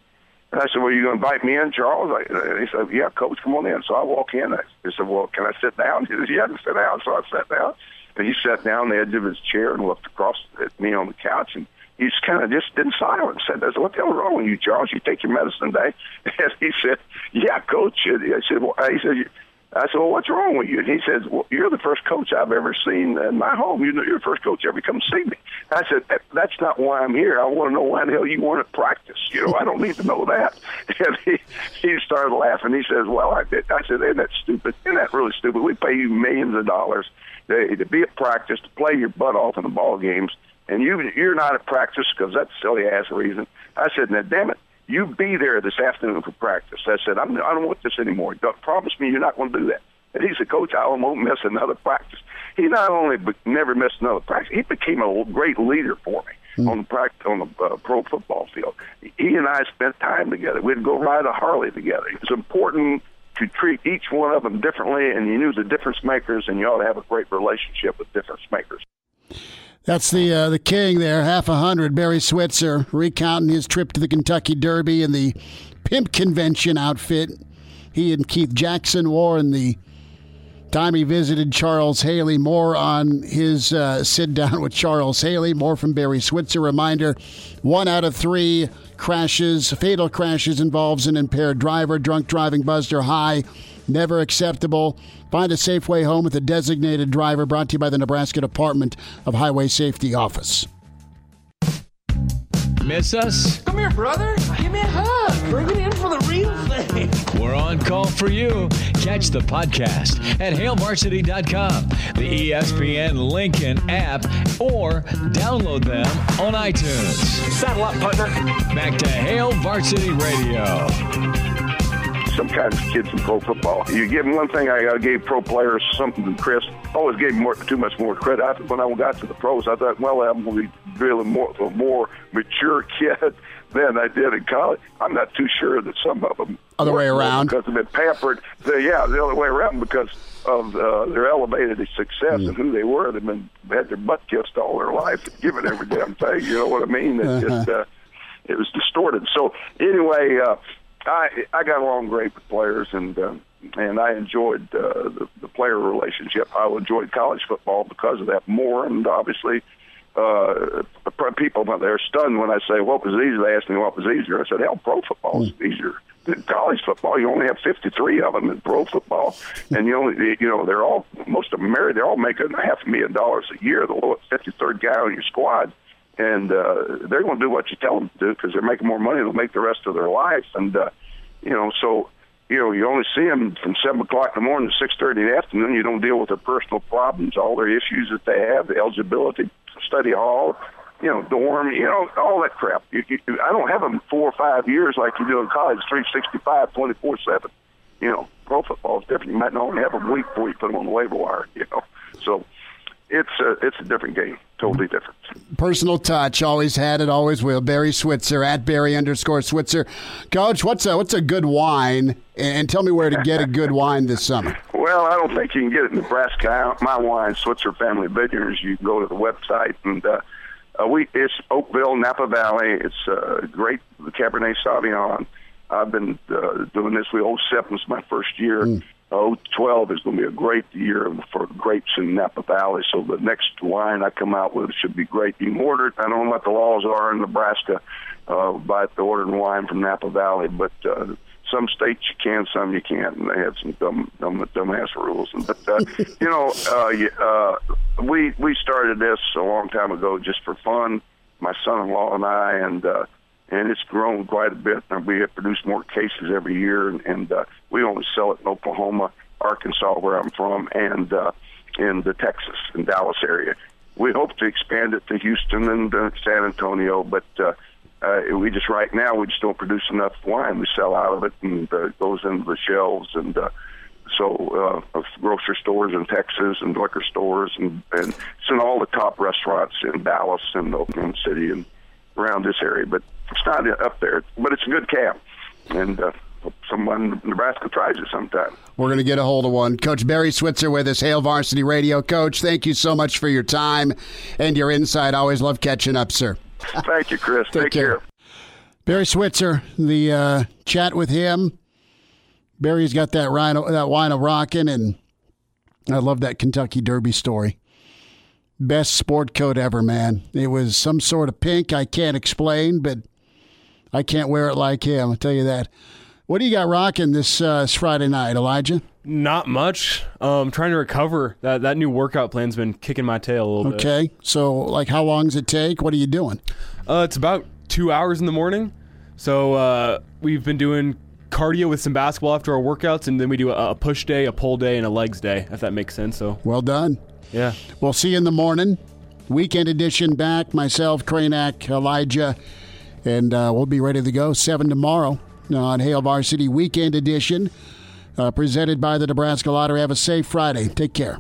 And I said, "Well, you going to invite me in, Charles?" I, and he said, "Yeah, coach, come on in." So I walk in. I, he said, "Well, can I sit down?" <laughs> He said, "Yeah, to sit down." So I sat down, and he sat down on the edge of his chair and looked across at me on the couch, and he just kind of just in silence said, "I said, what the hell wrong with you, Charles? You take your medicine today?" <laughs> And he said, "Yeah, coach." I said, well, "He said." I said, "Well, what's wrong with you?" And he says, "Well, you're the first coach I've ever seen in my home. You're the first coach ever come see me." I said, "That's not why I'm here. I want to know why the hell you weren't at practice. You know, I don't need to know that." <laughs> And he he started laughing. He says, "Well, I did." I said, "Isn't that stupid? Isn't that really stupid? We pay you millions of dollars to, to be at practice, to play your butt off in the ball games, and you you're not at practice because that's silly ass reason." I said, "Now, damn it." You be there this afternoon for practice. I said, I'm, I don't want this anymore. Don't, promise me you're not going to do that. And he said, Coach, I won't miss another practice. He not only be- never missed another practice, he became a great leader for me on the practice, on the uh, pro football field. He and I spent time together. We'd go ride a Harley together. It was important to treat each one of them differently, and you knew the difference makers, and you ought to have a great relationship with difference makers. That's the uh, the king there, half a hundred. Barry Switzer recounting his trip to the Kentucky Derby in the pimp convention outfit he and Keith Jackson wore in the time he visited Charles Haley. More on his uh, sit down with Charles Haley. More from Barry Switzer. Reminder: one out of three crashes, fatal crashes, involves an impaired driver. Drunk driving, buzzed or high, never acceptable. Find a safe way home with a designated driver. Brought to you by the Nebraska Department of Highway Safety Office. Miss us? Come here, brother. Give me a hug. Bring it in for the real thing. We're on call for you. Catch the podcast at hailvarsity.com, the ESPN Lincoln app, or download them on iTunes. Saddle up, partner. Back to Hail Varsity Radio. Sometimes kids in pro football. You give them one thing. I gave pro players something to Chris. Always gave more too much more credit. I, when I got to the pros, I thought, well, I'm going to be really more a more mature <laughs> kid than I did in college. I'm not too sure that some of them Other way around. because they've been pampered. They, yeah, the other way around because of uh, their elevated success and who they were. They've been had their butt kissed all their life, given every damn thing. You know what I mean? It just uh, it was distorted. So anyway, uh, I I got along great with players, and uh, and I enjoyed uh, the, the player relationship. I enjoyed college football because of that more, and obviously. Uh, people they're stunned when I say what was easier. They asked me what was easier. I said, "Hell, pro football is easier than college football. You only have 53 of them in pro football, <laughs> and you only, you know, they're all most of them married. They're all making a half a million dollars a year. The lowest 53rd guy on your squad, and uh, they're going to do what you tell them to do because they're making more money. They'll make the rest of their life, and uh, you know, so you know, you only see them from seven o'clock in the morning to six thirty in the afternoon. You don't deal with their personal problems, all their issues that they have, the eligibility, study hall, you know, dorm, you know, all that crap. You, you, I don't have them four or five years like you do in college, three sixty five, twenty four seven. You know, pro football is different. You might not only have a week before you put them on the waiver wire. You know, so it's a it's a different game, totally different. Personal touch, always had it, always will. Barry Switzer at Barry underscore Switzer. Coach, what's a what's a good wine? And tell me where to get a good wine this summer. <laughs> Well, I don't think you can get it in Nebraska. My wine, Switzer Family Vineyards. You can go to the website and uh, uh, we it's Oakville, Napa Valley. It's uh, great Cabernet Sauvignon. I've been uh, doing this. We 07 was my first year. Mm. Uh, 12 is going to be a great year for grapes in Napa Valley. So the next wine I come out with should be great. You can order it. I don't know what the laws are in Nebraska uh, about the ordering wine from Napa Valley, but uh, some states you can, some you can't, and they have some dumb, dumb, dumbass rules. But uh, <laughs> you know, uh, you- uh, we we started this a long time ago just for fun. My son-in-law and I, and uh, and it's grown quite a bit. And we have produced more cases every year, and, and uh, we only sell it in Oklahoma Arkansas, where I'm from, and uh, in the Texas and Dallas area. We hope to expand it to Houston and uh, San Antonio, but uh, uh, we just right now we just don't produce enough wine. We sell out of it and uh, goes into the shelves and. Uh, so uh, grocery stores in Texas and liquor stores and and it's in all the top restaurants in Dallas and Oklahoma City and around this area. But it's not up there. But it's a good camp, and uh, someone in Nebraska tries it sometime. We're going to get a hold of one. Coach Barry Switzer with us, Hail Varsity Radio. Coach, thank you so much for your time and your insight. Always love catching up, sir. <laughs> Thank you, Chris. Take, Take care. care. Barry Switzer, the uh, chat with him. Barry's got that rhino, that wine of rocking, and I love that Kentucky Derby story. Best sport coat ever, man. It was some sort of pink I can't explain, but I can't wear it like him. I'll tell you that. What do you got rocking this uh, this Friday night, Elijah? Not much. Um, trying to recover. That that new workout plan's been kicking my tail a little bit. Okay, so like, how long does it take? What are you doing? Uh, it's about two hours in the morning. So uh, we've been doing cardio with some basketball after our workouts, and then we do a, a push day, a pull day, and a legs day. If that makes sense. So Well done. yeah. We'll see you in the morning. Weekend edition back. Myself, Kranak, Elijah, and uh, we'll be ready to go. Seven tomorrow on Hail Varsity Weekend edition, uh, presented by the Nebraska Lottery. Have a safe Friday. Take care.